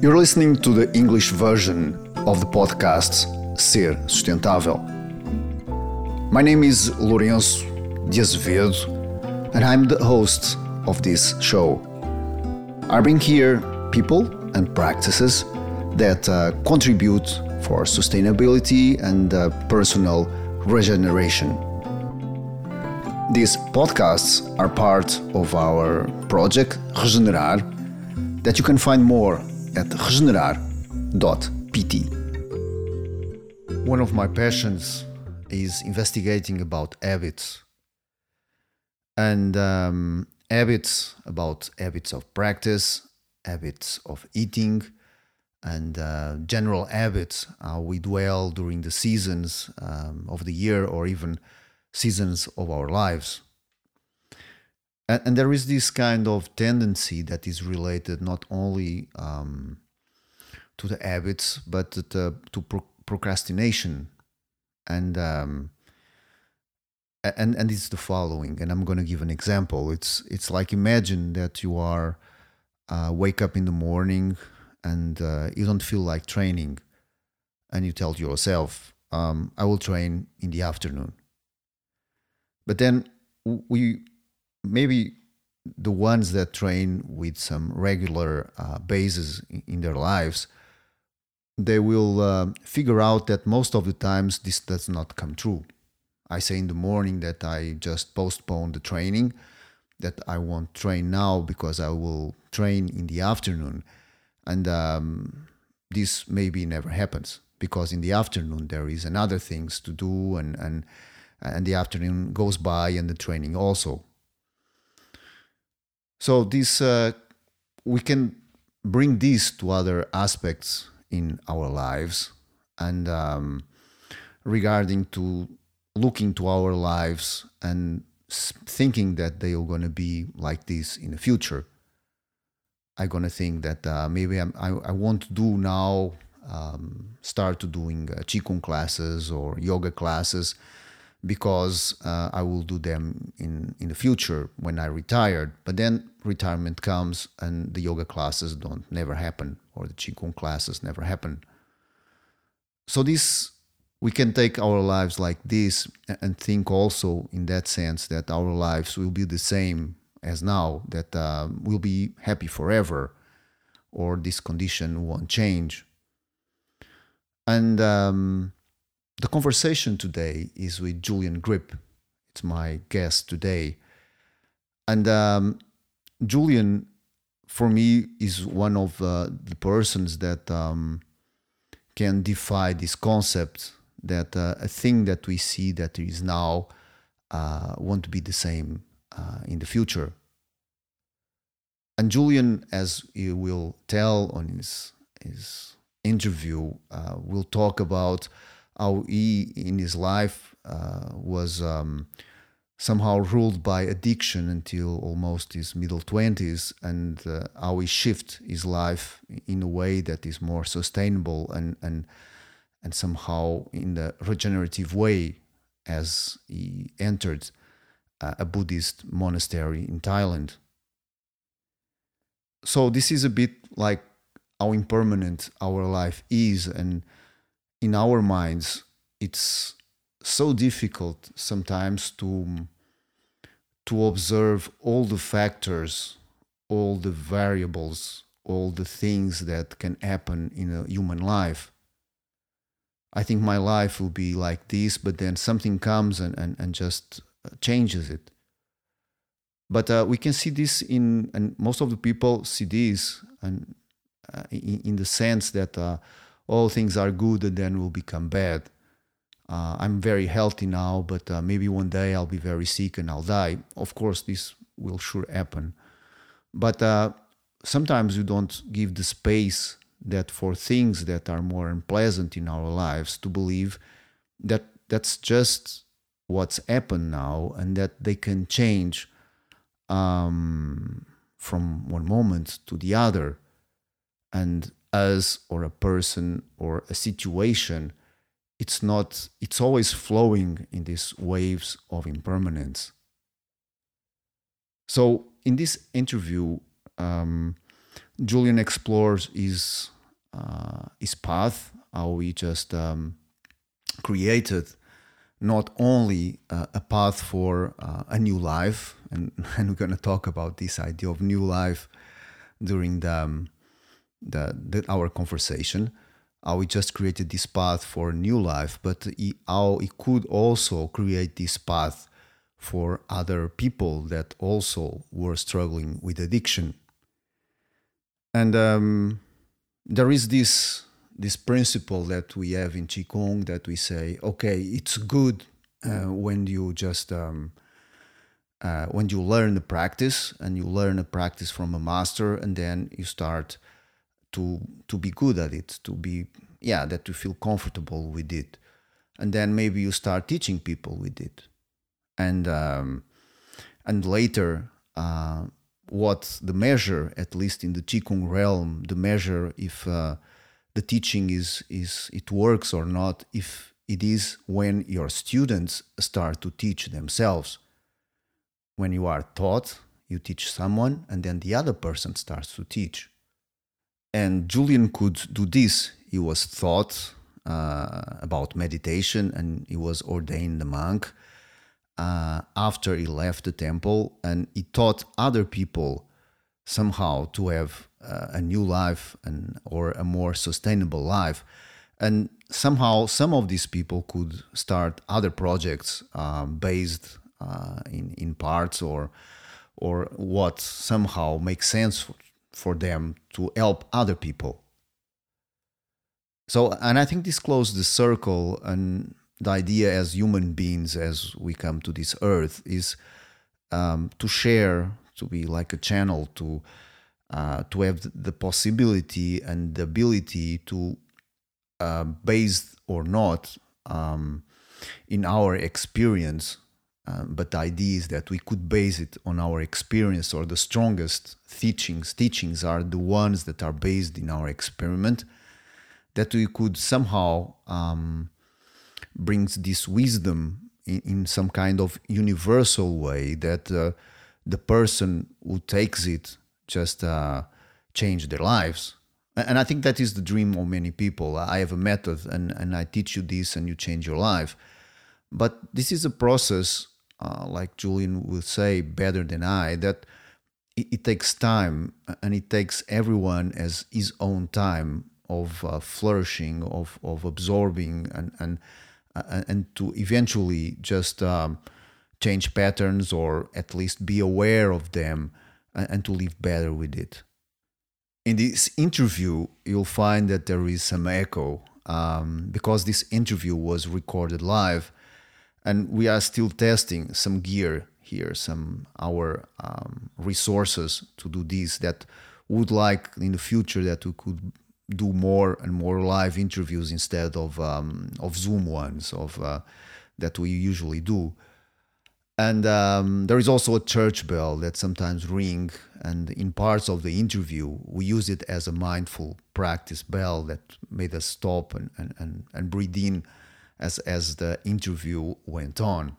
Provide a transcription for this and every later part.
You're listening to the English version of the podcast Ser Sustentável. My name is Lourenço de Azevedo, and I'm the host of this show. I bring here people and practices that uh, contribute for sustainability and uh, personal regeneration. These podcasts are part of our project Regenerar that you can find more regenerar.pt. One of my passions is investigating about habits and um, habits about habits of practice, habits of eating, and uh, general habits how we dwell during the seasons um, of the year or even seasons of our lives. And, and, there is this kind of tendency that is related not only um, to the habits but to, to pro- procrastination. And um, and and it's the following, and I'm going to give an example. It's it's like imagine that you are uh, wake up in the morning and uh, you don't feel like training, and you tell yourself, um, "I will train in the afternoon." But then we maybe the ones that train with some regular uh, in their lives, they will uh, figure out that most of the times this does not come true. I say in the morning that I just postpone the training, that I won't train now because I will train in the afternoon and um, this maybe never happens because in the afternoon there is another things to do and and and the afternoon goes by and the training also so this uh, we can bring this to other aspects in our lives and um, regarding to looking to our lives and thinking that they are going to be like this in the future. I'm gonna think that uh, maybe I'm, i I won't do now um, start to doing uh, qigong classes or yoga classes because uh, I will do them in in the future when I retired. But then retirement comes and the yoga classes don't never happen or the qigong classes never happen. So this we can take our lives like this and think also in that sense that our lives will be the same as now that uh, we'll be happy forever or this condition won't change. And um, the conversation today is with Julien Gryp. It's my guest today. And um, Julien, for me, is one of uh, the persons that um, can defy this concept that uh, a thing that we see that is now uh, won't be the same uh, in the future. And Julien, as he will tell on his, his interview, uh, will talk about how he, in his life, uh, was um, somehow ruled by addiction until almost his middle 20s, and uh, how he shift his life in a way that is more sustainable and, and, and somehow in the regenerative way as he entered uh, a Buddhist monastery in Thailand. So this is a bit like how impermanent our life is, and in our minds, it's so difficult sometimes to to observe all the factors, all the variables, all the things that can happen in a human life. I think my life will be like this, but then something comes and, and, and just changes it. But uh, we can see this in, and most of the people see this, and uh, in, in, the sense that uh, all things are good and then will become bad. Uh, I'm very healthy now, but uh, maybe one day I'll be very sick and I'll die. Of course, this will sure happen. But uh, sometimes you don't give the space that for things that are more unpleasant in our lives to believe that that's just what's happened now and that they can change um, from one moment to the other and us or a person or a situation it's not it's always flowing in these waves of impermanence. So in this interview um, Julien explores his uh, his path, how he just um, created not only uh, a path for uh, a new life, and, and we're going to talk about this idea of new life during the, um, the, the, our conversation, how he just created this path for new life, but how it could also create this path for other people that also were struggling with addiction. And um, there is this this principle that we have in qigong that we say, okay, it's good uh, when you just um, uh, when you learn the practice and you learn a practice from a master, and then you start to to be good at it, to be yeah, that you feel comfortable with it, and then maybe you start teaching people with it, and um, and later. Uh, what the measure, at least in the Qigong realm, the measure if uh, the teaching is is it works or not if it is when your students start to teach themselves. When you are taught you teach someone and then the other person starts to teach and julien could do this. He was taught uh, about meditation and he was ordained a monk uh, after he left the temple. And he taught other people somehow to have uh, a new life and or a more sustainable life. And somehow some of these people could start other projects um, based uh, in in parts or or what somehow makes sense for, them to help other people. So and i think this closes the circle and the idea as human beings as we come to this earth is um, to share to be like a channel to uh, to have the possibility and the ability to uh, based or not um, in our experience um, but the idea is that we could base it on our experience or the strongest teachings teachings are the ones that are based in our experiment that we could somehow um, brings this wisdom in, in, some kind of universal way that uh, the person who takes it just uh, change their lives. And I think that is the dream of many people. I have a method and, and I teach you this and you change your life. But this is a process, uh, like Julien will say better than I, that it, it, takes time and it takes everyone as his own time of uh, flourishing, of, of absorbing, and, and, uh, and to eventually just um, change patterns or at least be aware of them and to live better with it. In this interview, you'll find that there is some echo um, because this interview was recorded live, and we are still testing some gear here, some our um, resources to do this. That would like in the future that we could do more and more live interviews instead of um, of Zoom ones of uh, that we usually do. And um, there is also a church bell that sometimes ring. And in parts of the interview, we use it as a mindful practice bell that made us stop and, and, and, and breathe in as, as the interview went on.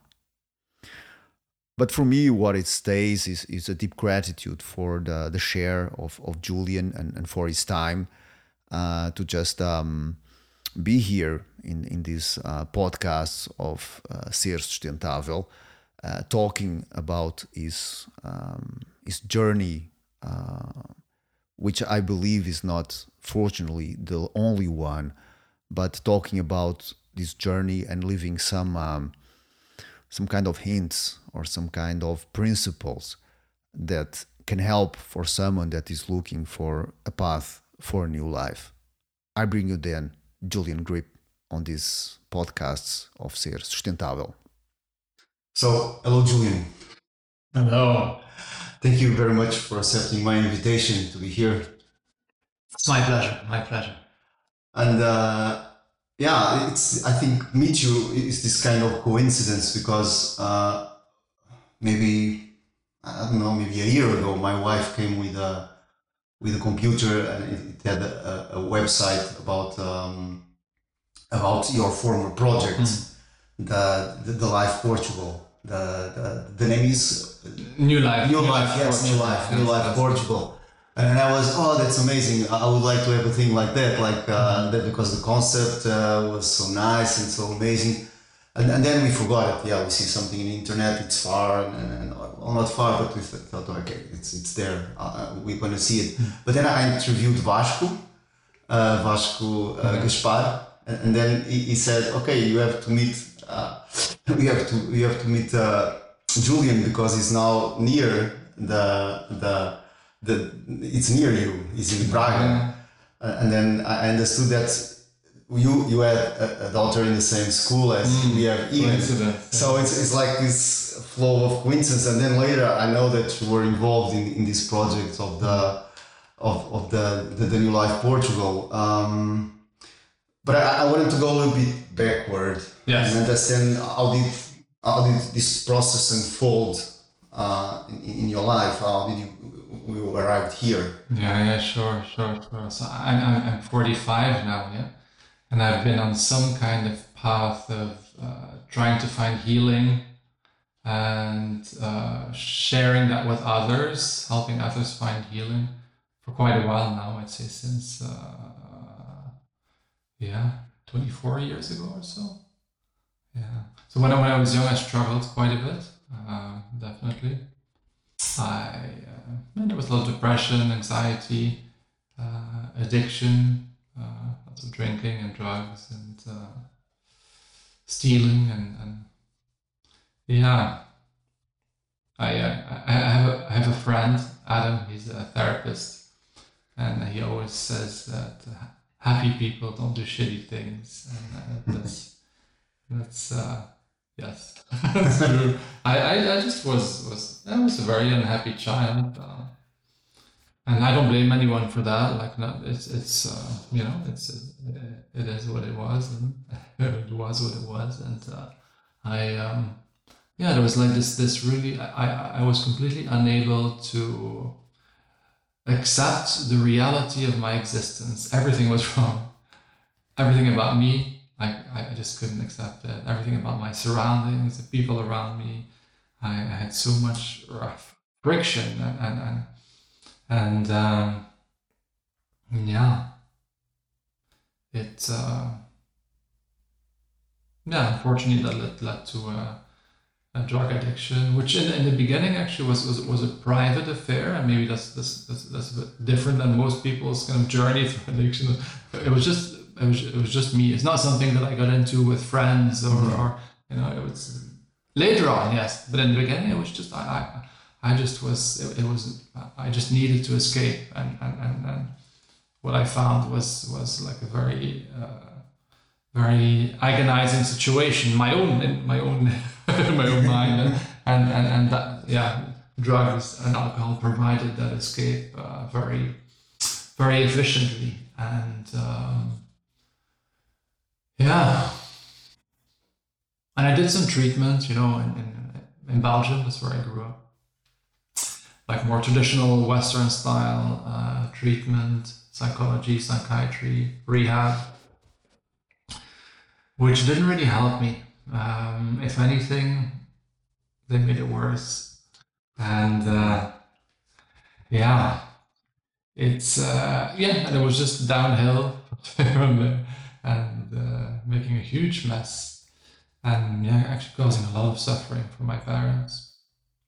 But for me, what it stays is, is a deep gratitude for the, the share of, of Julien and, and for his time uh, to just um, be here in, in these uh, of uh, Sustentável uh, talking about his um, his journey, uh, which I believe is not, fortunately, the only one, but talking about this journey and leaving some um, some kind of hints or some kind of principles that can help for someone that is looking for a path for a new life. I bring you then Julien Gryp on these podcasts of Ser Sustentável. So, hello, Julien. Hello. Thank you very much for accepting my invitation to be here. It's my pleasure. My pleasure. And uh, yeah, it's. I think meet you is this kind of coincidence because uh, maybe I don't know, maybe a year ago, my wife came with a with a computer and it had a, a website about um, about your former project, mm. the, the the Life Portugal the, the, the name is New Life. New, Life, yes, New Life, New Life Portugal. And I was, oh, that's amazing. I would like to have a thing like that, like uh, that because the concept uh, was so nice and so amazing. And, and then we forgot it. Yeah, we see something in the internet, it's far, and, and well, not far, but we thought, okay, it's it's there. Uh, we're going to see it. But then I interviewed Vasco, uh, Vasco uh, Gaspar, and, and then he, he, said, okay, you have to meet, uh, you have to you have to meet uh, Julien because he's now near the the the it's near you. it's in Praga, yeah. Uh, and then I understood that you you had a, a, daughter in the same school as mm, we have Ian. So it's, it's like this flow of coincidence. And then later I know that you were involved in, in this project of the of, of the, the, the New Life Portugal. Um, but I, I wanted to go a little bit backward yes. and understand how did how did this process unfold uh, in, in your life? How did you we arrived here? Yeah, yeah, sure, sure, sure. So I'm, I'm 45 now, yeah and I've been on some kind of path of uh, trying to find healing and uh, sharing that with others, helping others find healing for quite a while now. I'd say since uh, yeah, 24 years ago or so. Yeah. So when I, when I was young, I struggled quite a bit. Uh, definitely. I uh, there was a lot of depression, anxiety, uh, addiction lots of drinking and drugs and uh, stealing and, and yeah. I, uh, I have a, I have a friend, Adam. He's a therapist, and he always says that uh, happy people don't do shitty things, and uh, that's that's uh, yes, true. I, I, I just was was I was a very unhappy child. Uh, and I don't blame anyone for that. Like, not, it's it's uh, you know, it's it is what it was, and it was what it was, and uh, I um, yeah, there was like this this really I I was completely unable to accept the reality of my existence. Everything was wrong. Everything about me, I I just couldn't accept it. Everything about my surroundings, the people around me, I, I had so much friction and and, and and um, yeah, it uh, yeah, unfortunately that led, led to a, a, drug addiction, which in, in the beginning actually was, was was a private affair, and maybe that's that's, that's, that's a bit different than most people's kind of journey through addiction. It was just it was it was just me. It's not something that I got into with friends or, mm-hmm. or you know it was later on, yes, but in the beginning it was just I, I I just was it, it, was I just needed to escape and, and, and, and what I found was was like a very uh, very agonizing situation my own in my own my own mind and, and, and, and that yeah drugs and alcohol provided that escape uh, very very efficiently and um, yeah and I did some treatment you know in, in, in Belgium that's where I grew up like more traditional Western style uh, treatment, psychology, psychiatry, rehab, which didn't really help me. Um, if anything, they made it worse. And uh, yeah, it's uh, yeah, and it was just downhill from there making a huge mess, and yeah, actually causing a lot of suffering for my parents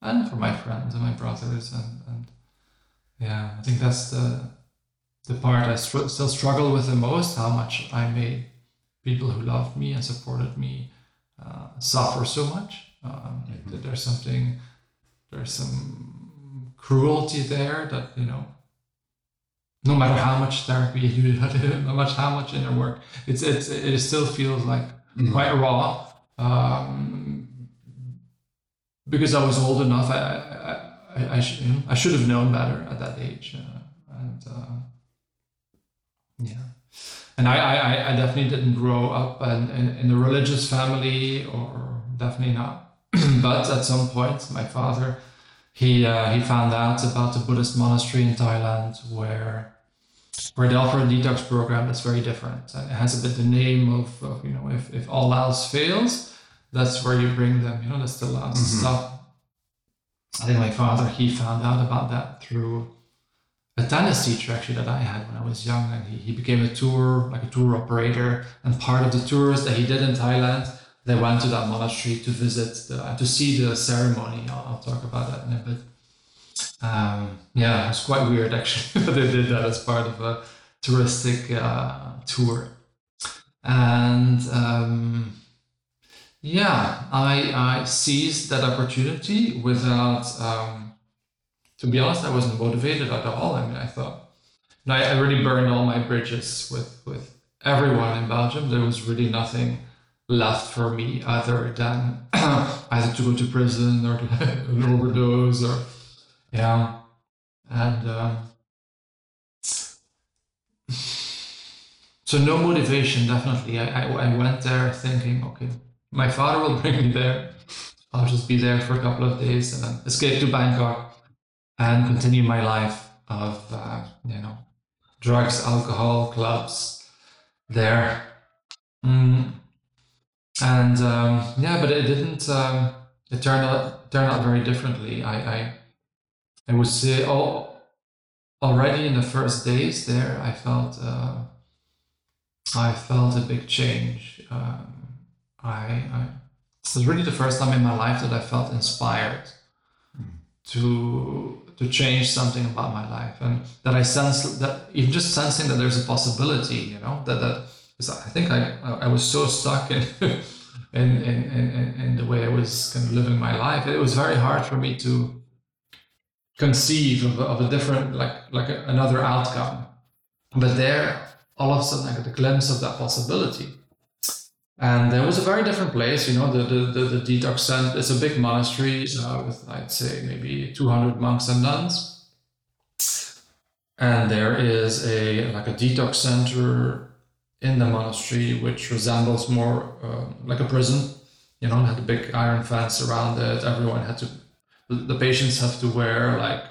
and for my friends and my brothers and, and yeah i think that's the the part i str- still struggle with the most how much i made people who loved me and supported me uh, suffer so much um, mm-hmm. there's something there's some cruelty there that you know no matter how much therapy you do no matter how much inner work it's, it's it still feels like mm-hmm. quite raw um, because I was old enough, I I, I, I, sh- I should have known better at that age, uh, and uh, yeah, and I, I, I definitely didn't grow up in, in, in a religious family, or definitely not. but at some point, my father he uh, he found out about the Buddhist monastery in Thailand where where they offer a detox program that's very different. It has a bit the name of, of you know if, if all else fails, that's where you bring them. You know, that's the last mm-hmm. stuff. I think my father he found out about that through a tennis teacher actually that I had when I was young, and he, he became a tour like a tour operator. And part of the tours that he did in Thailand, they went to that monastery to visit the, to see the ceremony. I'll, I'll talk about that in a bit. Um, yeah, it's quite weird actually that they did that as part of a touristic uh, tour. And um, yeah, I, I seized that opportunity without, um, to be honest, I wasn't motivated at all. I mean, I thought, I, I really burned all my bridges with, with everyone in Belgium. There was really nothing left for me other than either to go to prison or an overdose or, yeah. And, um, so no motivation, definitely. I, I, I went there thinking, okay, my father will bring me there. I'll just be there for a couple of days and then escape to Bangkok and continue my life of, uh, you know, drugs, alcohol, clubs there. Mm. And um, yeah, but it didn't. Um, it turned out turned out very differently. I I, I would say oh, already in the first days there, I felt uh, I felt a big change. Um, I, I it was really the first time in my life that I felt inspired mm. to to change something about my life, and that I sensed that even just sensing that there's a possibility, you know, that that I think I I was so stuck in. in, in, in, in the way I was kind of living my life, it was very hard for me to conceive of, of a different, like like another outcome. But there, all of a sudden, I got a glimpse of that possibility and it was a very different place, you know, the, the, the, the detox center, it's a big monastery uh, with, I'd say, maybe 200 monks and nuns. And there is a, like a detox center in the monastery, which resembles more uh, like a prison. You know, had a big iron fence around it. Everyone had to, the patients have to wear like,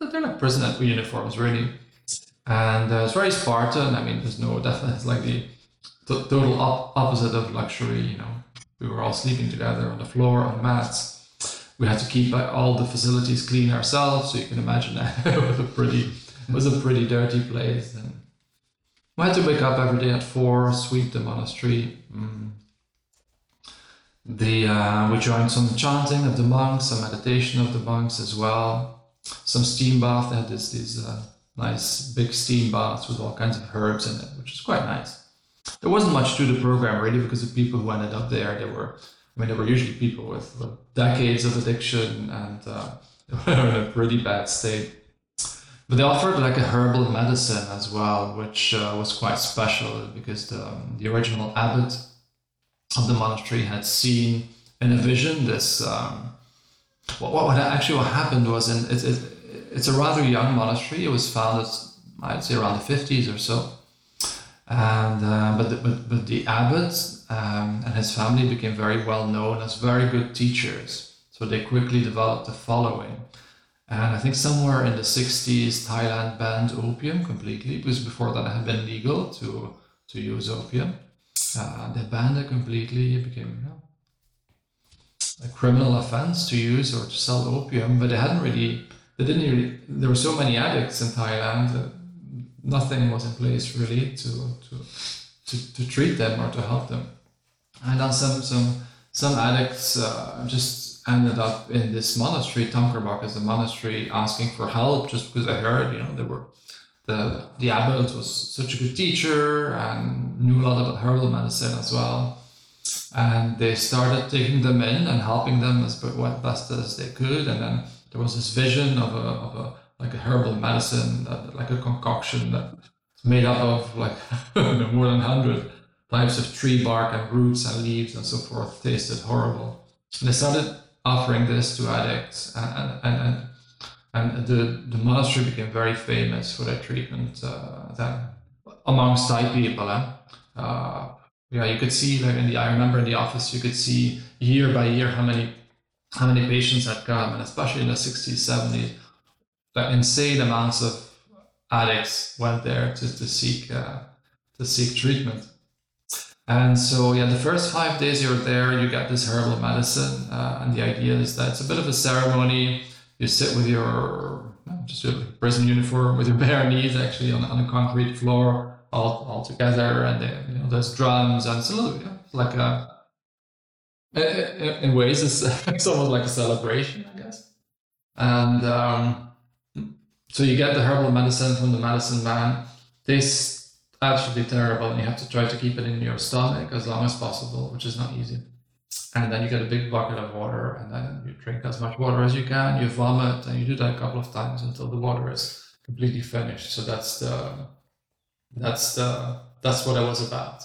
they're like prison uniforms, really. And uh, it's very Spartan. I mean, there's no, definitely, like the, the total op- opposite of luxury. You know, we were all sleeping together on the floor on mats. We had to keep all the facilities clean ourselves, so you can imagine that it was a pretty it was a pretty dirty place. And we had to wake up every day at four, sweep the monastery. Mm. The uh, we joined some chanting of the monks, some meditation of the monks as well. Some steam bath. They had this these uh, nice big steam baths with all kinds of herbs in it, which is quite nice there wasn't much to the program really because the people who ended up there, they were, I mean, they were usually people with, decades of addiction and uh, were in a pretty bad state. But they offered like a herbal medicine as well, which uh, was quite special because the, um, the original abbot of the monastery had seen in a vision this. Um, what, what actually what happened was, in it, it, it's a rather young monastery. It was founded, I'd say, around the 50s or so and uh, but, the, but but the abbot um, and his family became very well known as very good teachers. So they quickly developed a following. And I think somewhere in the 60s, Thailand banned opium completely because before that it had been legal to to use opium. Uh, they banned it completely. It became you know, a criminal offense to use or to sell opium. But they hadn't really. They didn't really. There were so many addicts in Thailand that nothing was in place really to, to, to, to treat them or to help them. And then some, some, some addicts uh, just ended up in this monastery, Tham Krabok as a monastery, asking for help just because I heard, you know, they were the the abbot was such a good teacher and knew a lot about herbal medicine as well. And they started taking them in and helping them as best as they could. And then there was this vision of a, of a like a herbal medicine, that, like a concoction that's made up of like more than 100 types of tree bark and roots and leaves and so forth. Tasted horrible. And they started offering this to addicts, and, and, and, and the, the monastery became very famous for that treatment uh, then amongst Thai people. Eh? Uh, yeah, you could see like in the I remember in the office you could see year by year how many how many patients had come, and especially in the 60s, 70s, insane amounts of addicts went there to, to seek uh, to seek treatment. And so, yeah, the first five days you're there, you get this herbal medicine, uh, and the idea is that it's a bit of a ceremony. you sit with your just a prison uniform with your bare knees actually on, on a concrete floor all, all together and they, you know there's drums and it's a little yeah, like a in ways it's, it's almost like a celebration i guess and um, so you get the herbal medicine from the medicine man this absolutely terrible and you have to try to keep it in your stomach as long as possible which is not easy. And then you get a big bucket of water and then you drink as much water as you can you vomit and you do that a couple of times until the water is completely finished. So that's the that's the that's what it was about.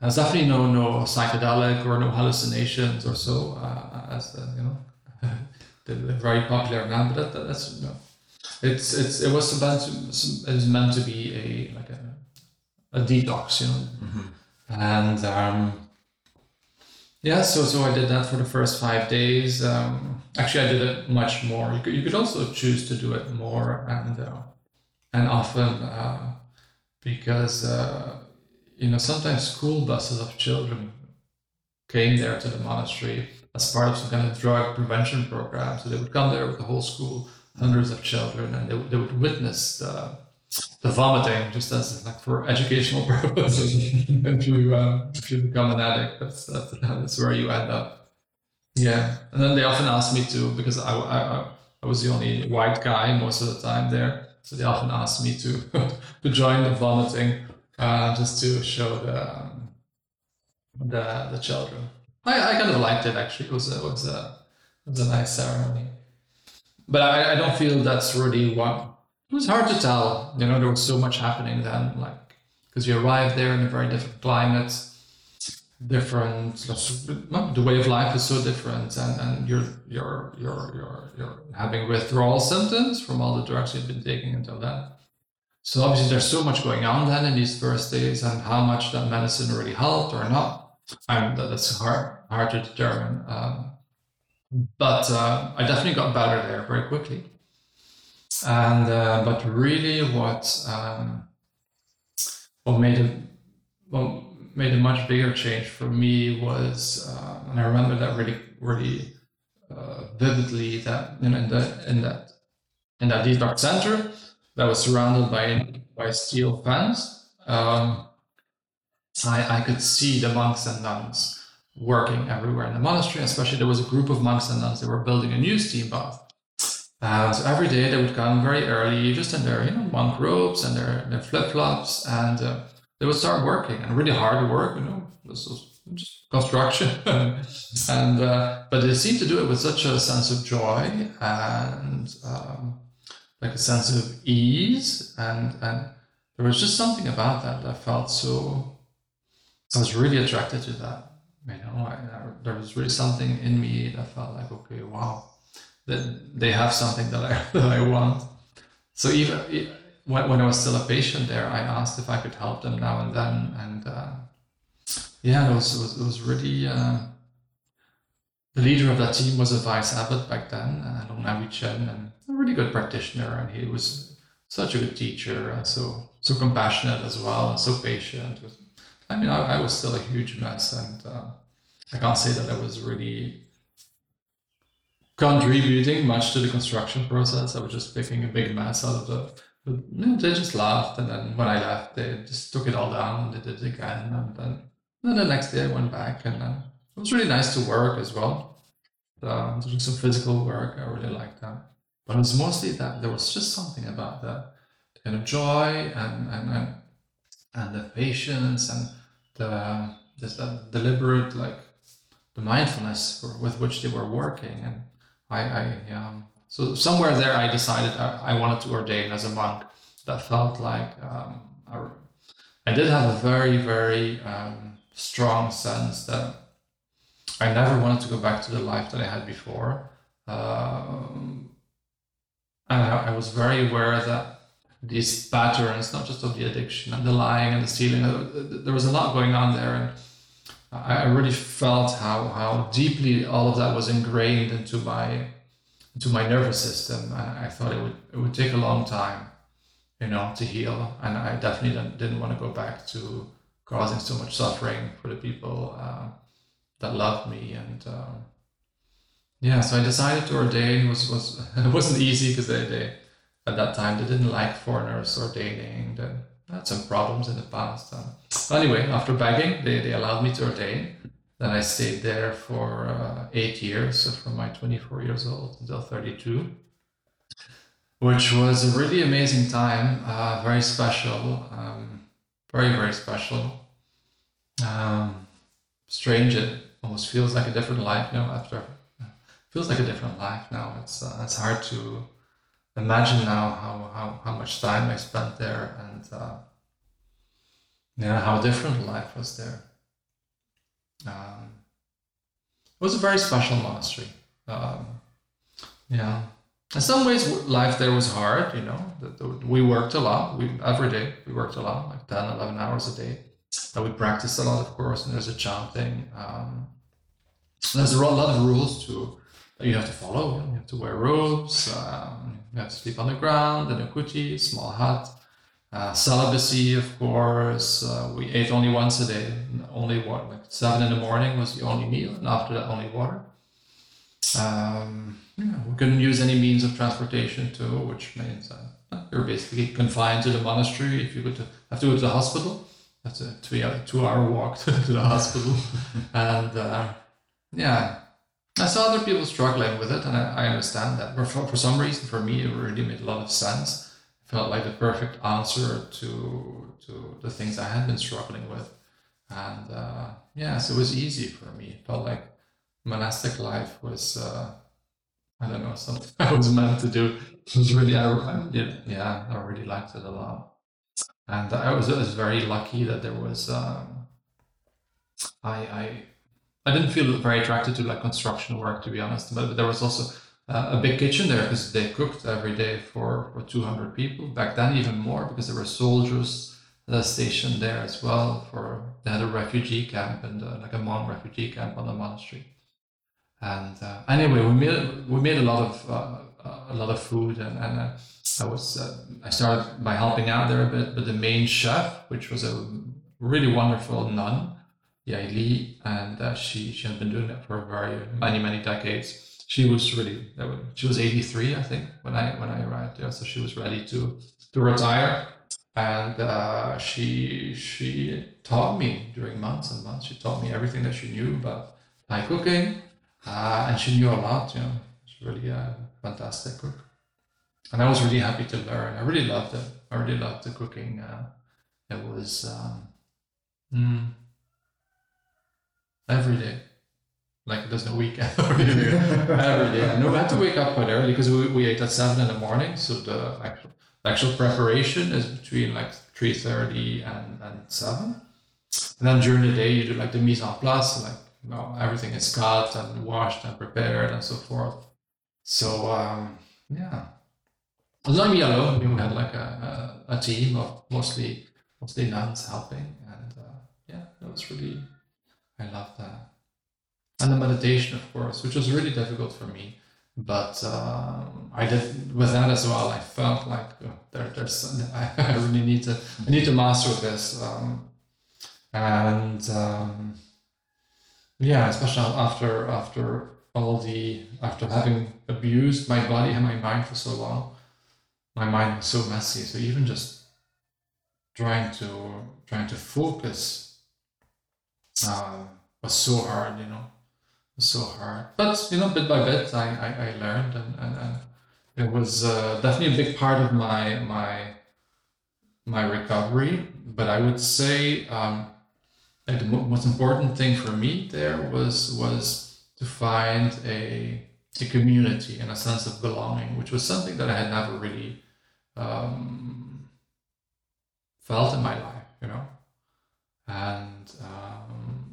There's definitely no no psychedelic or no hallucinations or so uh, as the you know the, the, very popular now but that, that's you know it's it's it was meant to it was meant to be a like a a detox you know mm-hmm. and um yeah, so so I did that for the first five days. Um, actually, I did it much more. You could, you could also choose to do it more and uh, and often uh, because uh, you know sometimes school buses of children came there to the monastery as part of some kind of drug prevention program. So they would come there with the whole school, hundreds of children, and they, they would witness the the vomiting just as like for educational purposes. if you um, if you become an addict, that's, that's that's where you end up. Yeah, and then they often ask me to because I, I I was the only white guy most of the time there, so they often ask me to to join the vomiting uh, just to show the um, the the children. I, I kind of liked it actually. It was a, it was a it was a nice ceremony, but I, I don't feel that's really what it was hard to tell. You know, there was so much happening then, like because you arrived there in a very different climate, different. The way of life is so different, and, and you're you're you're you're you're having withdrawal symptoms from all the drugs you've been taking until then. So obviously, there's so much going on then in these first days, and how much that medicine really helped or not. And that's hard hard to determine. Um, but uh, I definitely got better there very quickly and uh, but really what um, what made a what made a much bigger change for me was uh, and I remember that really really uh, vividly that you know in the in that in that detox center that was surrounded by by steel fence um, I, I could see the monks and nuns working everywhere in the monastery especially there was a group of monks and nuns They were building a new steam bath uh, so every day they would come very early, just in their you know monk robes and their, their flip flops, and uh, they would start working and really hard work. You know, this was just construction, and uh, but they seemed to do it with such a sense of joy and um, like a sense of ease, and and there was just something about that that felt so. I was really attracted to that. You know, I, I, there was really something in me that felt like, okay, wow that they have something that I, that I want. So even when, when I was still a patient there, I asked if I could help them now and then. And uh, yeah, it was, it was, it was really, uh, the leader of that team was a vice abbot back then, uh, Long Chen, and a really good practitioner. And he was such a good teacher, and so, so compassionate as well, and so patient. I mean, I, I was still a huge mess, and uh, I can't say that I was really contributing much to the construction process. I was just picking a big mess out of the. But, you know, they just laughed, and then when I left, they just took it all down and they did it again. And then, then the next day, I went back, and uh, it was really nice to work as well. Um, doing some physical work, I really liked that. But it was mostly that there was just something about that kind of joy and and and, and the patience and the just that deliberate like the mindfulness for, with which they were working and I, I um, so somewhere there I decided I, I, wanted to ordain as a monk. That felt like um, I, I, did have a very very um, strong sense that I never wanted to go back to the life that I had before, um, and I, I was very aware that these patterns, not just of the addiction and the lying and the stealing, uh, there was a lot going on there and I really felt how how deeply all of that was ingrained into my into my nervous system, and I thought it would it would take a long time, you know, to heal. And I definitely didn't, didn't want to go back to causing so much suffering for the people uh, that loved me. And uh, yeah, so I decided to ordain. was was It wasn't easy because they, they, at that time, they didn't like foreigners ordaining. They had some problems in the past. Um, anyway, after begging, they, they allowed me to ordain. Then I stayed there for uh, eight years, so from my 24 years old until 32 which was a really amazing time, uh, very special, um, very, very special. Um, strange, it almost feels like a different life, you know, after, feels like a different life now. It's, uh, it's hard to imagine now how, how, how much time I spent there and, uh, yeah, how different life was there. Um, it was a very special monastery. Um, yeah, in some ways life there was hard you know we worked a lot we every day we worked a lot like 10 11 hours a day that we practiced a lot of course and there's a chanting um, there's a lot of rules to that you have to follow. You have to wear robes um, you have to sleep on the ground in a kuti small hut. Uh, celibacy of course. Uh, we ate only once a day. Only what like seven in the morning was the only meal and after that only water. Um, yeah, we couldn't use any means of transportation too, which means uh, you're basically confined to the monastery. If you go to have to go to the hospital, that's a two hour, two hour walk to, the hospital, and uh, yeah, I saw other people struggling with it, and I, I understand that. But for, for some reason, for me, it really made a lot of sense. It felt like the perfect answer to to the things I had been struggling with, and uh, yes, it was easy for me. It felt like monastic life was uh, I don't know something I was meant to do. It was really I, I did, yeah I really liked it a lot, and I was, I was very lucky that there was um, I I I didn't feel very attracted to like construction work to be honest, but, but there was also uh, a big kitchen there because they cooked every day for for 200 people back then even more because there were soldiers that stationed there as well for they had a refugee camp and uh, like a Hmong refugee camp on the monastery and uh, anyway, we made we made a lot of uh, a lot of food, and, and uh, I was uh, I started by helping out there a bit. But the main chef, which was a really wonderful nun, Yai Li, and uh, she she had been doing that for very many many decades. She was really she was 83, I think, when I when I arrived there. So she was ready to to retire, and uh, she she taught me during months and months. She taught me everything that she knew about Thai cooking uh, and she knew a lot, you know, she's really a fantastic cook. And I was really happy to learn. I really loved it. I really loved the cooking. Uh, it was um, mm, every day. Like there's no weekend every day. I know I had to wake up quite early because we, we ate at seven in the morning. So the actual actual preparation is between like three thirty and, and seven. And then during the day you do like the mise en place, like you know, everything is cut and washed and prepared and so forth. So um, yeah, it was not me alone. We had like a, a, a, team of mostly mostly nuns helping, and uh, yeah, that was really I love that. And the meditation, of course, which was really difficult for me, but um, I did with that as well. I felt like oh, there, there's I really need to I need to master this, um, and um, yeah, especially after after all the after having abused my body and my mind for so long, my mind was so messy. So even just trying to trying to focus uh, was so hard, you know, so hard. But you know, bit by bit, I I, I learned, and, and, and it was uh, definitely a big part of my my my recovery. But I would say. Um, like the most important thing for me there was was to find a a community and a sense of belonging, which was something that I had never really um, felt in my life, you know. And um,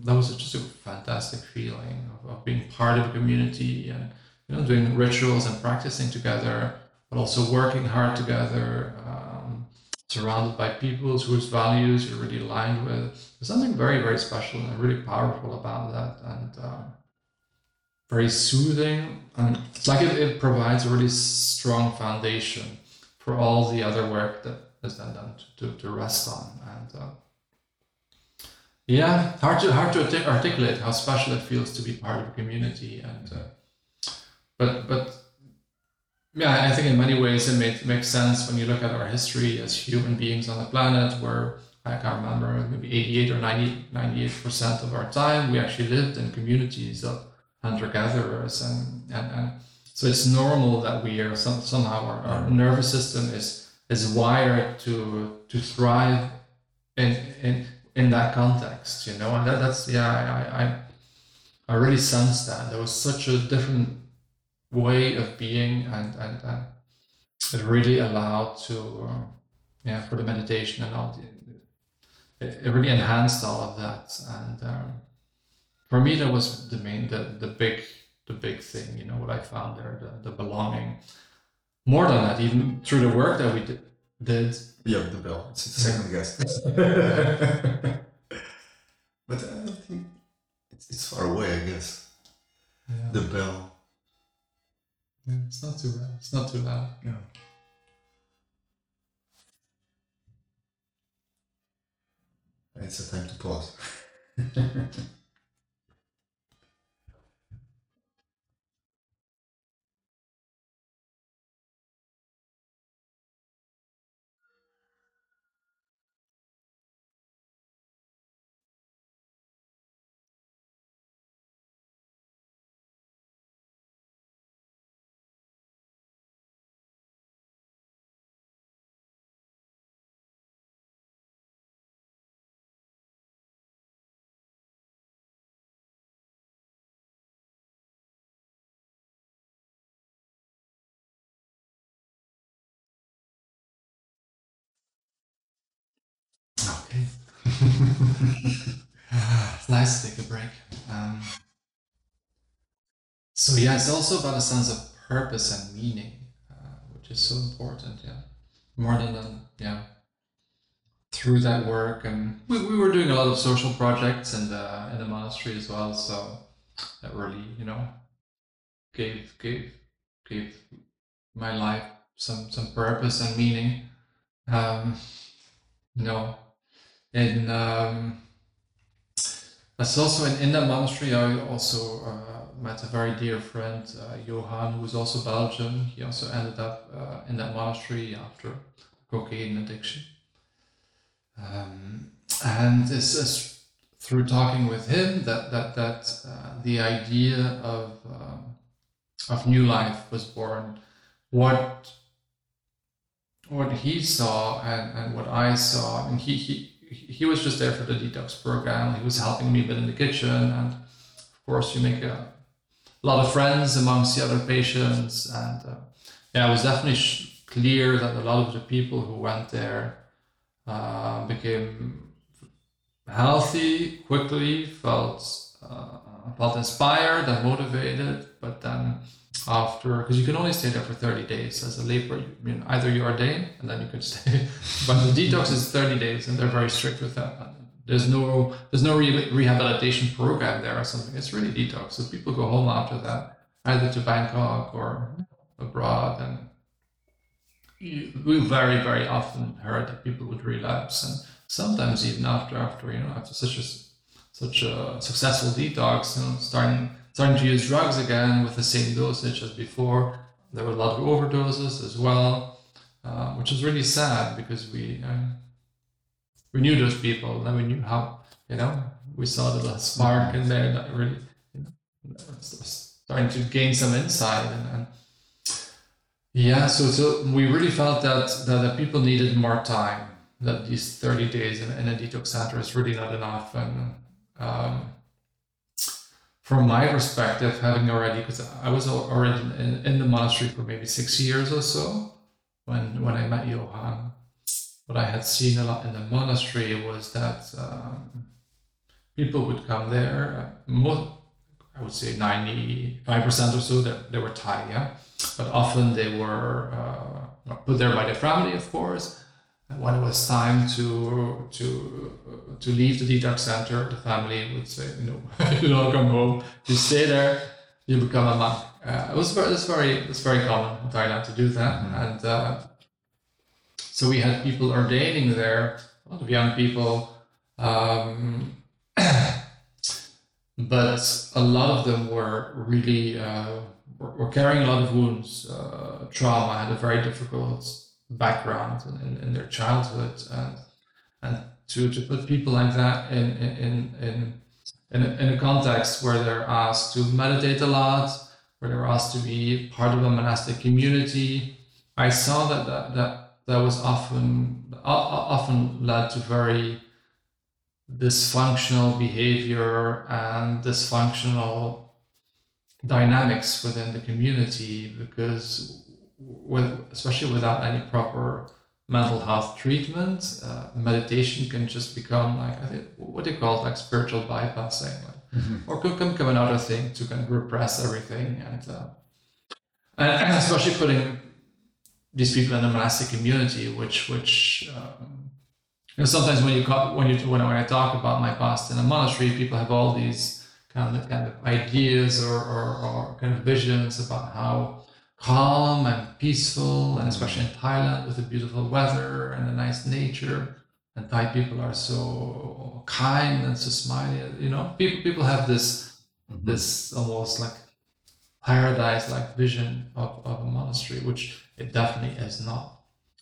that was just a fantastic feeling of, of, being part of a community and you know doing rituals and practicing together, but also working hard together. Uh, surrounded by people whose values you're really aligned with. There's something very, very special and really powerful about that, and uh, very soothing. And it's like it, it provides a really strong foundation for all the other work that is then done to, to, to rest on. And uh, yeah, hard to hard to articulate how special it feels to be part of a community and. Uh, but but yeah, I think in many ways it made, makes sense when you look at our history as human beings on the planet, where I can't remember, maybe 88 or 90, 98% of our time, we actually lived in communities of hunter gatherers. And, and, and so it's normal that we are some, somehow, our, our nervous system is, is wired to, to thrive in, in, in that context, you know, and that, that's, yeah, I, I, I really sense that. There was such a different way of being and, and, and it really allowed to, uh, yeah, for the meditation and all the, it, really enhanced all of that. And um, for me, that was the main, the, the big, the big thing. You know what I found there, the, the belonging. More than that, even through the work that we did. Did yeah, the bell. It's the second guest. but I don't think it's, it's far away, I guess. Yeah. The bell. Yeah, it's not too loud. It's not too loud. Yeah. It's a time to pause. it's nice to take a break. Um, so yeah, it's also about a sense of purpose and meaning, uh, which is so important. Yeah, more than um, yeah. Through that work, and we, we were doing a lot of social projects in the in the monastery as well. So that really, you know, gave gave gave my life some some purpose and meaning. Um, you know, and um, also in, in that monastery. I also uh, met a very dear friend, uh, Johan, who's also Belgian. He also ended up uh, in that monastery after cocaine addiction. Um, and it's, it's, through talking with him that that that uh, the idea of um, of new life was born. What what he saw and, and what I saw, and he, he he was just there for the detox program. He was helping me a bit in the kitchen, and of course, you make a, lot of friends amongst the other patients. And uh, yeah, it was definitely clear that a lot of the people who went there uh, became healthy quickly, felt uh, felt inspired and motivated, but then after because you can only stay there for 30 days as a labor. You, know, either you ordain and then you can stay. But the detox is 30 days and they're very strict with that. There's no there's no re- rehabilitation program there or something. It's really detox. So people go home after that either to bangkok or abroad and you, we very very often heard that people would relapse and sometimes even after after you know after such a such a successful detox you know starting starting to use drugs again with the same dosage as before. There were a lot of overdoses as well, uh, which was really sad because we um, we knew those people and we knew how you know we saw the spark in there that really you know, starting to gain some insight and, and yeah, so so we really felt that that, that people needed more time. That these thirty days in, in a detox center is really not enough, and um, from my perspective, having already, because I was already in, in, the monastery for maybe six years or so when, when I met Johan, what I had seen a lot in the monastery was that um, people would come there, uh, most, I would say 95% or so, that they were Thai, yeah? But often they were uh, put there by their family, of course, when it was time to to to leave the detox center, the family would say, "No, you don't come home. You stay there. You become a monk." Uh, it was very, it's very, it's very common in Thailand to do that, mm-hmm. and uh, so we had people ordaining there, a lot of young people, um, but a lot of them were really uh, were, were carrying a lot of wounds, uh, trauma, had a very difficult background in, in, their childhood, and and to, to put people like that in in in in a, in a context where they're asked to meditate a lot, where they're asked to be part of a monastic community, I saw that that that, that was often often led to very dysfunctional behavior and dysfunctional dynamics within the community because with especially without any proper mental health treatment uh, meditation can just become like I think what do you call it like spiritual bypassing like, mm-hmm. or could become another thing to kind of repress everything and, uh, and especially putting these people in the monastic community which which um, you know, sometimes when you when you when I talk about my past in a monastery, people have all these kind of kind of ideas or, or, or kind of visions about how calm and peaceful, and especially in Thailand with the beautiful weather and the nice nature, and Thai people are so kind and so smiley. You know, people people have this mm-hmm. this almost like paradise-like vision of, of a monastery, which it definitely is not.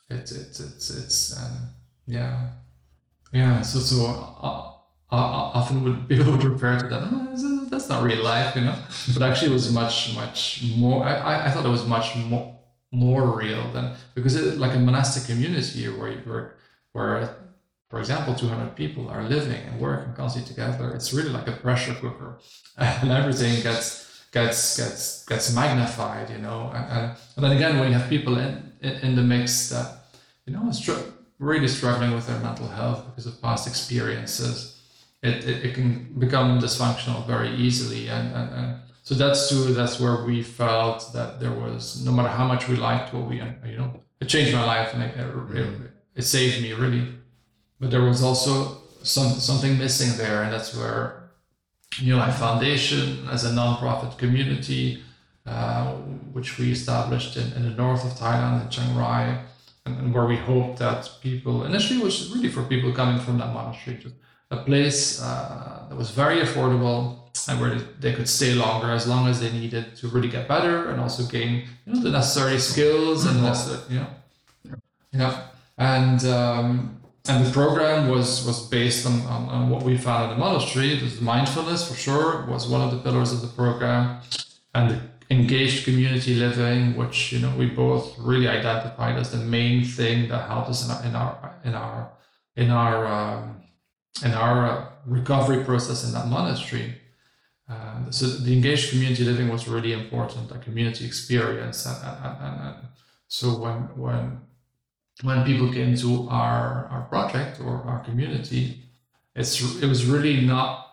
It's it's it's it's um, yeah yeah, so so uh, often would people would refer to that. Oh, that's not real life, you know. But actually, it was much much more. I, I thought it was much more more real than because it, like a monastic community where you work where for example 200 people are living and working constantly together it's really like a pressure cooker and everything gets gets gets gets magnified you know and, and, then again when you have people in in, the mix that you know true really struggling with their mental health because of past experiences, it, it, it can become dysfunctional very easily. And, and, and so that's too, that's where we felt that there was, no matter how much we liked what we, you know, it changed my life and it, it, mm-hmm. it saved me really. But there was also some, something missing there. And that's where New Life Foundation as a nonprofit community, uh, which we established in, in the north of Thailand in Chiang Rai, and, where we hope that people initially it was really for people coming from that monastery, just a place uh, that was very affordable and where they could stay longer as long as they needed to really get better and also gain you know the necessary skills and you know yeah and um, and the program was was based on, on, on what we found in the monastery. It was mindfulness for sure was one of the pillars of the program, and the engaged community living, which you know we both really identified as the main thing that helped us in our in our in our in our, um, in our recovery process in that monastery. Uh, so the engaged community living was really important, a community experience, and, and, and, and so when when when people came to our our project or our community, it's it was really not.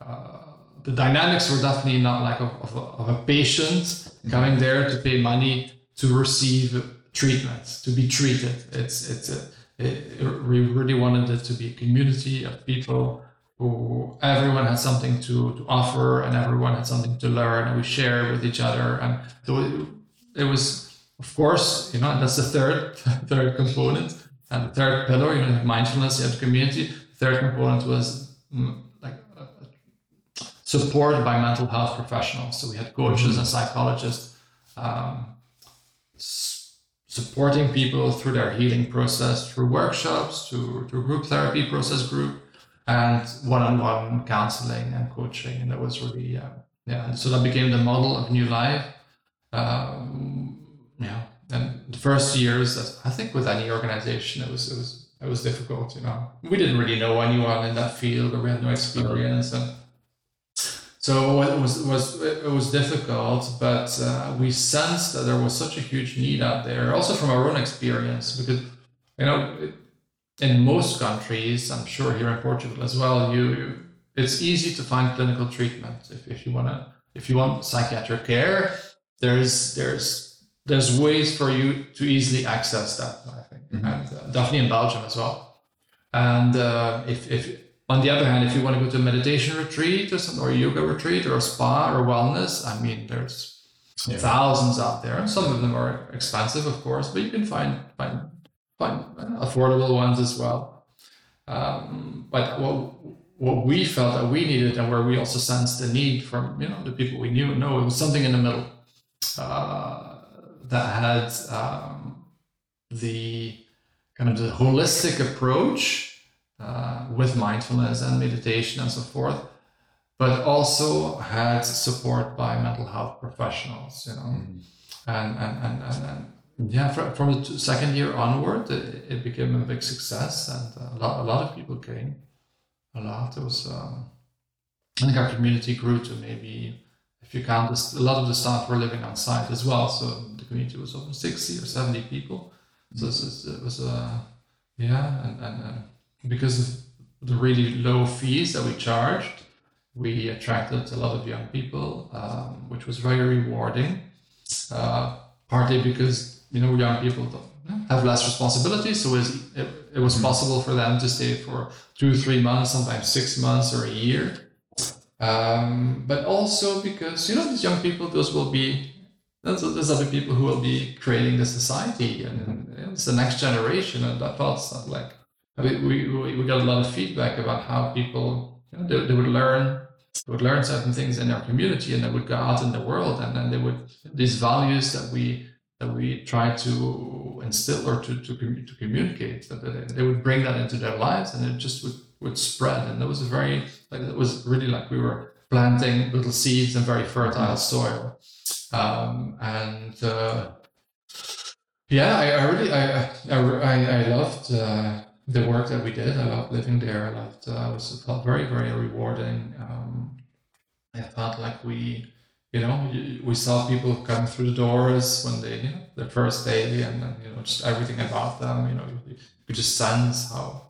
Uh, the dynamics were definitely not like of, of, a, of a patient coming there to pay money to receive treatment, to be treated. It's it's a, we really wanted it to be a community of people who everyone had something to, to offer and everyone had something to learn and we shared with each other and so it, was of course you know that's the third third component and the third pillar you know mindfulness you have community the third component was like support by mental health professionals. So we had coaches and psychologists um, s- supporting people through their healing process, through workshops, through, through group therapy, process group, and one-on-one counseling and coaching. And that was really, uh, yeah. So that became the model of New Life. Um, yeah. And the first years, I think with any organization, it was it was it was difficult. You know, we didn't really know anyone in that field, or we had no experience, and so it was was it was difficult, but uh, we sensed that there was such a huge need out there. Also from our own experience, because you know, in most countries, I'm sure here in Portugal as well, you it's easy to find clinical treatment if, if you want to if you want psychiatric care. There's there's there's ways for you to easily access that. I think, mm-hmm. and uh, definitely in Belgium as well. And uh, if if on the other hand, if you want to go to a meditation retreat or something, or a yoga retreat, or a spa or wellness, I mean, there's yeah. thousands out there. Some of them are expensive, of course, but you can find find find affordable ones as well. Um, but what what we felt that we needed, and where we also sensed the need from you know the people we knew, no, it was something in the middle. uh, that had um, the kind of the holistic approach uh, with mindfulness and meditation and so forth, but also had support by mental health professionals, you know, mm-hmm. and, and, and, and, and yeah, from, from the second year onward, it, it, became a big success, and a lot, a lot of people came. A lot. It was, um, I think our community grew to maybe if you count this, a lot of the staff were living on site as well. So the community was over 60 or 70 people. So it was, a, uh, yeah, and, and uh, because of the really low fees that we charged, we attracted a lot of young people, um, which was very rewarding. Uh, partly because you know young people have less responsibility, so it, it, it was mm-hmm. possible for them to stay for two, three months, sometimes six months or a year um, but also because you know these young people, those will be those there's other people who will be creating the society, and, and it's the next generation, and that felt like we, we, we got a lot of feedback about how people you know, they, they would learn they would learn certain things in their community, and they would go out in the world, and then they would these values that we that we try to instill or to to, to communicate that they, they would bring that into their lives, and it just would would spread. And it was a very like it was really like we were planting little seeds in very fertile soil. Um, and uh, yeah, I, I really I I, I loved uh, the work that we did. I loved living there. I loved uh, it was felt very very rewarding. Um, I felt like we you know we saw people come through the doors when they you know the first day and then you know just everything about them you know you, you just sense how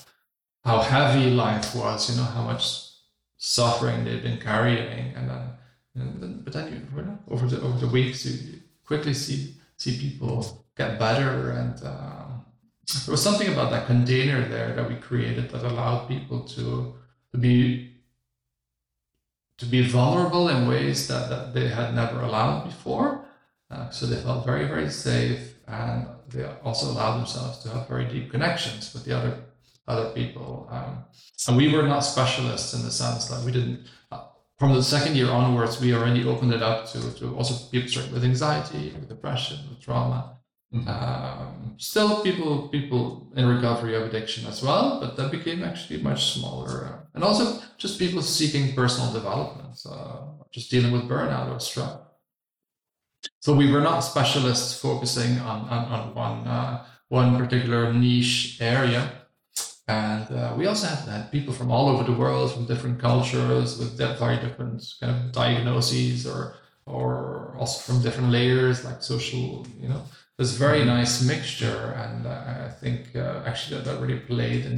how heavy life was, you know, how much suffering they've been carrying, and then, and then but then you, over the over the weeks you quickly see see people get better, and um, there was something about that container there that we created that allowed people to to be to be vulnerable in ways that, that they had never allowed before. Uh, so they felt very, very safe, and they also allowed themselves to have very deep connections with the other other people. Um, and we were not specialists in the sense that we didn't. Uh, from the second year onwards, we already opened it up to, to also people struggling with anxiety, with depression, with trauma. Mm-hmm. Um, still, people people in recovery of addiction as well, but that became actually much smaller. And also just people seeking personal development, uh, just dealing with burnout or stress. So we were not specialists focusing on on, on one uh, one particular niche area. And uh, we also have had people from all over the world, from different cultures, with very different kind of diagnoses, or or also from different layers, like social, you know. A very nice mixture, and uh, I think uh, actually that, that really played in,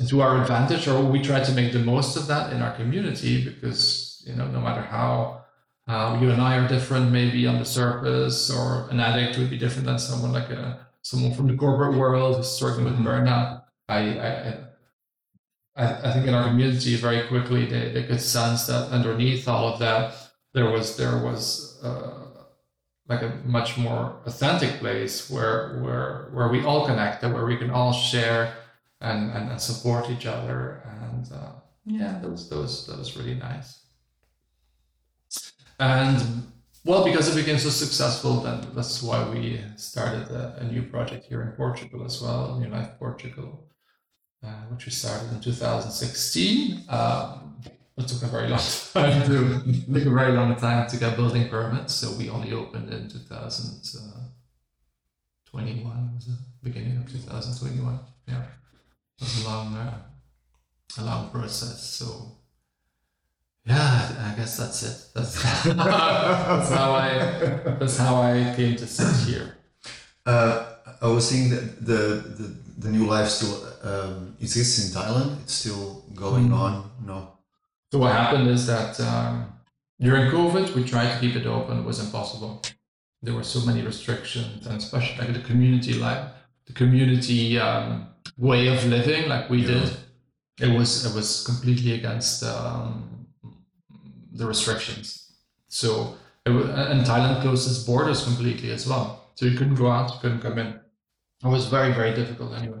into our advantage, or we tried to make the most of that in our community, because you know, no matter how how you and I are different, maybe on the surface, or an addict would be different than someone like a someone from the corporate world who's struggling with mm-hmm. burnout I, I, I think in our community very quickly they, they could sense that underneath all of that there was there was uh, like a much more authentic place where where where we all connected, where we can all share and and, and support each other, and uh, yeah, that was that was that was really nice. And well, because it became so successful, then that's why we started a, a new project here in Portugal as well, New Life Portugal, uh, which we started in 2016. Um, it took a very long time to took a very long time to get building permits, so we only opened in 2021. Was the beginning of 2021? Yeah, it was a long, uh, a long process. So yeah, I guess that's it. That's, that's how I that's how I came to sit here. Uh, I was saying that the, the the new life still um, exists in Thailand. It's still going mm. on. No. So what happened is that um, during COVID, we tried to keep it open. It was impossible. There were so many restrictions, and especially like the community life, the community um, way of living, like we yeah. did. It was it was completely against um, the restrictions. So was, and Thailand closed its borders completely as well. So you couldn't go out, you couldn't come in. It was very very difficult anyway.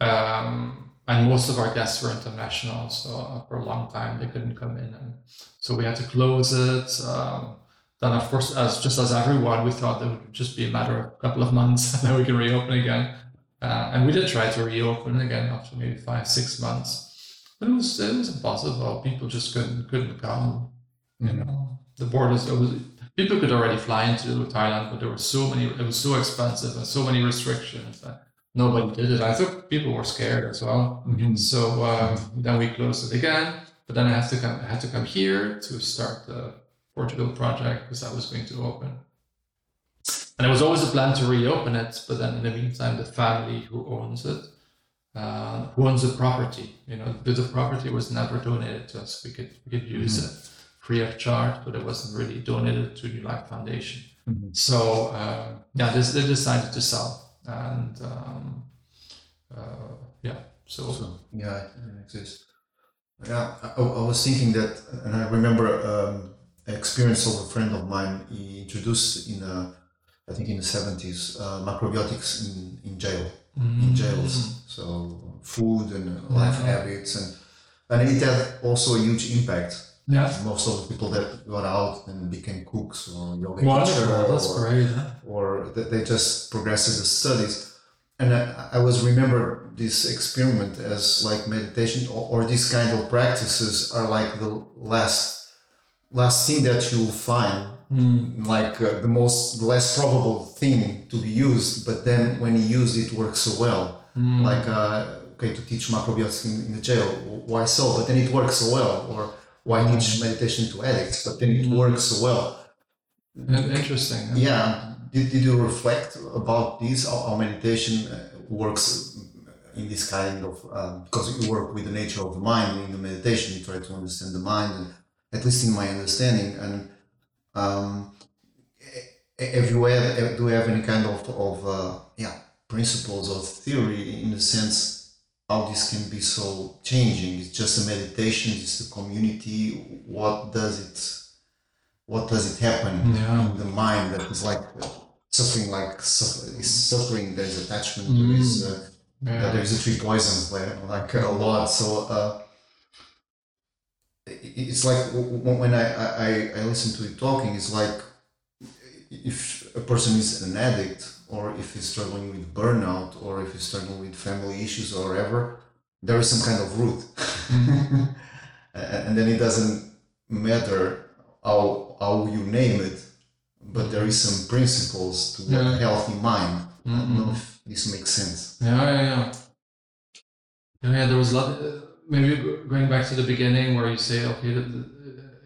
Um, and most of our guests were international, so for a long time they couldn't come in, and so we had to close it. Um, then of course, as just as everyone, we thought that would just be a matter of a couple of months and then we can reopen again. Uh, and we did try to reopen again after maybe five, six months, but it was it was impossible. People just couldn't couldn't come. You know, the borders. It was people could already fly into Thailand, but there were so many. It was so expensive and so many restrictions that nobody did it. I think people were scared as well. Mm-hmm. So um, then we closed it again. But then I had to come. I had to come here to start the Portugal project because I was going to open. And it was always a plan to reopen it, but then in the meantime, the family who owns it, uh, who owns the property, you know, the property was never donated to us. We could we could use Mm-hmm. it free of charge, but it wasn't really donated to New Life Foundation. Mm-hmm. So uh, yeah, they, they decided to sell, and um, uh, yeah, so, So yeah, it exists. Yeah, I, I was thinking that, and I remember um, an experience of a friend of mine. He introduced in, uh, I think in the seventies, uh, macrobiotics in, in jail, in jails. So food and life Mhm. habits, and and it had also a huge impact. Yeah, Most of the people that got out and became cooks or yoga wonderful. teacher That's or, great. Huh? or that they just progressed in the studies. And I, I was remember this experiment as like meditation or, or these kind of practices are like the last last thing that you'll find Mm. like uh, the most the less probable thing to be used but then when you use it works so well Mm. like uh, okay to teach macrobiotics in, in the jail why so but then it works so well or why teach meditation to addicts but then it Mm. works so well Interesting. yeah. Did, did you reflect about this? How, meditation uh, works in this kind of um, because you work with the nature of the mind in the meditation. You try to understand the mind, and at least in my understanding. And um, have you had, do you have any kind of of uh, yeah principles or theory in the sense how this can be so changing? It's just a meditation. It's a community. What does it? What does it happen? Yeah. in the mind that is like suffering like suffer, is suffering there's attachment Mm. there is uh, Yeah. there's a three poisons there like a lot so uh, it's like when I, I I listen to you talking it's like if a person is an addict or if he's struggling with burnout or if he's struggling with family issues or whatever there is some kind of root Mhm. and then it doesn't matter how how you name it, but there is some principles to Yeah. a healthy mind. I don't know Mhm. if this makes sense. Yeah, yeah, yeah. Yeah, yeah, there was a lot. Uh, maybe going back to the beginning where you say, okay,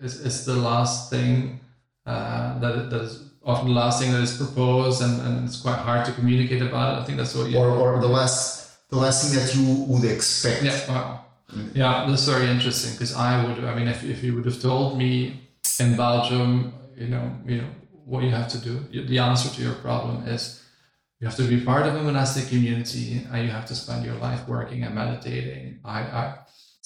it's, it's the last thing uh, that that is often the last thing that is proposed, and, and it's quite hard to communicate about it. I think that's what you. Or, or the last the last thing that you would expect. Yeah, wow. Yeah, that's very interesting because I would. I mean, if, if you would have told me in Belgium, you know, you know what you have to do, the answer to your problem is you have to be part of a monastic community and you have to spend your life working and meditating. I I,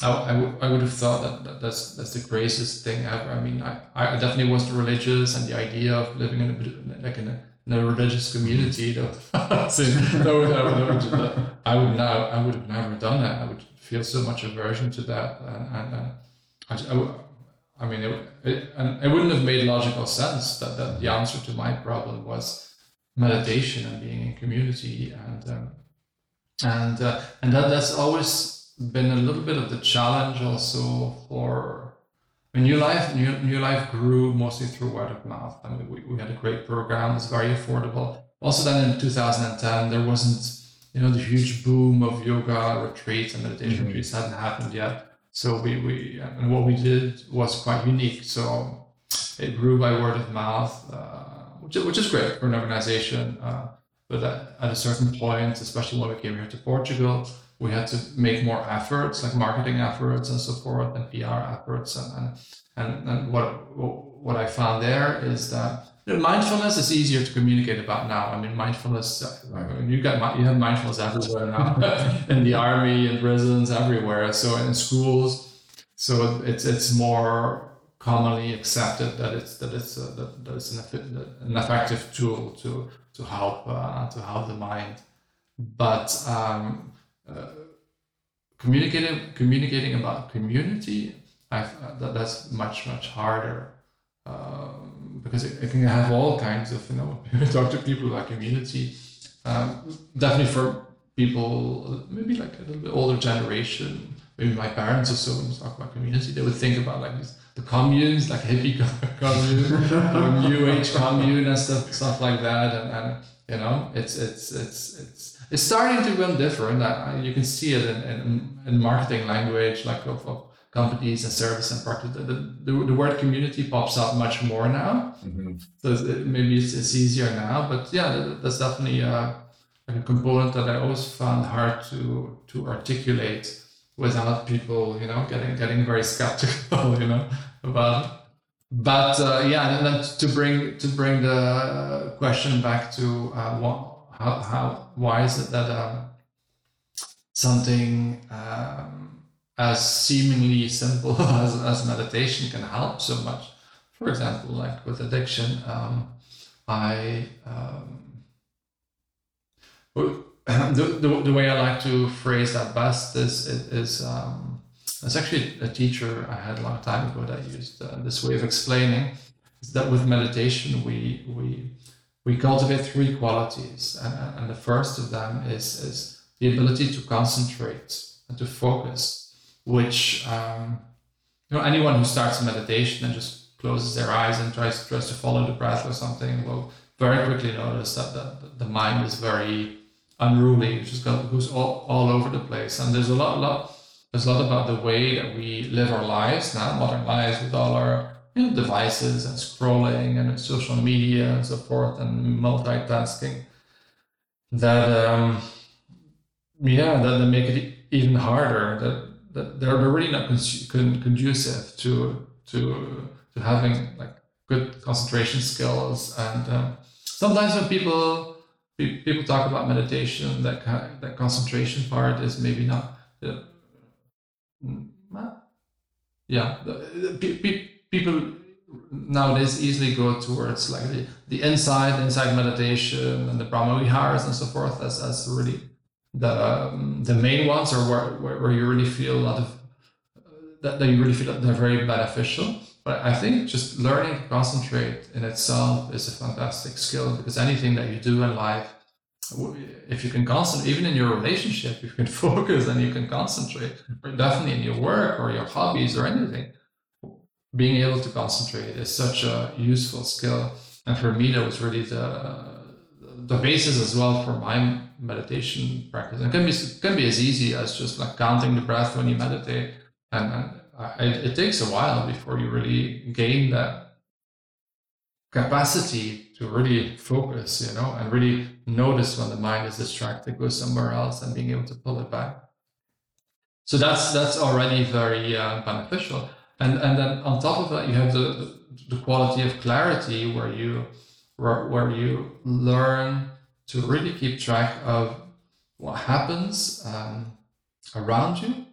I, I, would, have thought that, that that's that's the craziest thing ever. I mean, I, I definitely wasn't religious, and the idea of living in a like in a, in a religious community, so, that would, that would, that I would now I would have never done that. I would feel so much aversion to that, and, and uh, I, I, mean, it, it, and it wouldn't have made logical sense that, that the answer to my problem was meditation and being in community and um, and uh, and that that's always been a little bit of the challenge also for I mean, New Life New, New Life grew mostly through word of mouth. I mean, we, we had a great program, it was very affordable. Also, then in 2010, there wasn't you know the huge boom of yoga retreats and meditation Mhm. retreats hadn't happened yet. So we we and what we did was quite unique. So it grew by word of mouth, uh, which, is- which is great for an organization. Uh, but at, at a certain point, especially when we came here to Portugal, we had to make more efforts, like marketing efforts and so forth, and PR efforts. And and, and, and what what I found there is that mindfulness is easier to communicate about now. I mean, mindfulness. uh, you got you have mindfulness everywhere now, in the army, in prisons, everywhere. So in schools, so it's it's more commonly accepted that it's that it's uh, that, that it's an, an effective tool to to help uh, to help the mind, but um, uh, communicating communicating about community, I that, that's much much harder. Um, because it, it, can have all kinds of you know talk to people about community. Um, definitely for people maybe like a little bit older generation, maybe my parents or so when talk about community, they would think about like the communes, like hippie commune new age commune and stuff stuff like that, and, and you know it's it's it's it's it's starting to run different. I, you can see it in, in, in marketing language, like of, of companies and service and practice. The, the, the, word community pops up much more now. Mm-hmm. So it, maybe it's, it's easier now, but yeah, that's definitely a, a component that I always found hard to to articulate without people, you know, getting getting very skeptical, you know, about it. But uh, yeah, and then to bring to bring the question back to uh, what how, how why is it that um, something um, as seemingly simple as, as meditation can help so much? For example like with addiction um, i um, the, the, the way i like to phrase that best is is um, it's actually a teacher i had a long time ago that used uh, this way of explaining that with meditation we we we cultivate three qualities, and, and the first of them is, is the ability to concentrate and to focus, which um, you know anyone who starts meditation and just closes their eyes and tries tries to follow the breath or something will very quickly notice that the, the mind is very unruly, it just goes all, all over the place. And there's a lot, lot there's a lot about the way that we live our lives now, modern lives with all our you know, devices and scrolling and social media and so forth and multitasking that um, yeah that, that make it even harder that, that they're really not conducive to to to having like good concentration skills. And um, sometimes when people people talk about meditation that that concentration part is maybe not uh, yeah the, the, people nowadays easily go towards like the, the insight insight meditation and the brahma viharas and so forth as, as really the um, the main ones or where, where, where, you really feel a lot of that, that you really feel that they're very beneficial. But i think just learning to concentrate in itself is a fantastic skill because anything that you do in life if you can concentrate even in your relationship if you can focus and you can concentrate definitely in your work or your hobbies or anything being able to concentrate is such a useful skill. And for me, that was really the the basis as well for my meditation practice. It can be can be as easy as just like counting the breath when you meditate, and, and it, it takes a while before you really gain that capacity to really focus, you know, and really notice when the mind is distracted, go somewhere else, and being able to pull it back. So that's that's already very uh, beneficial and and then on top of that you have the the quality of clarity where you where, where you learn to really keep track of what happens um, around you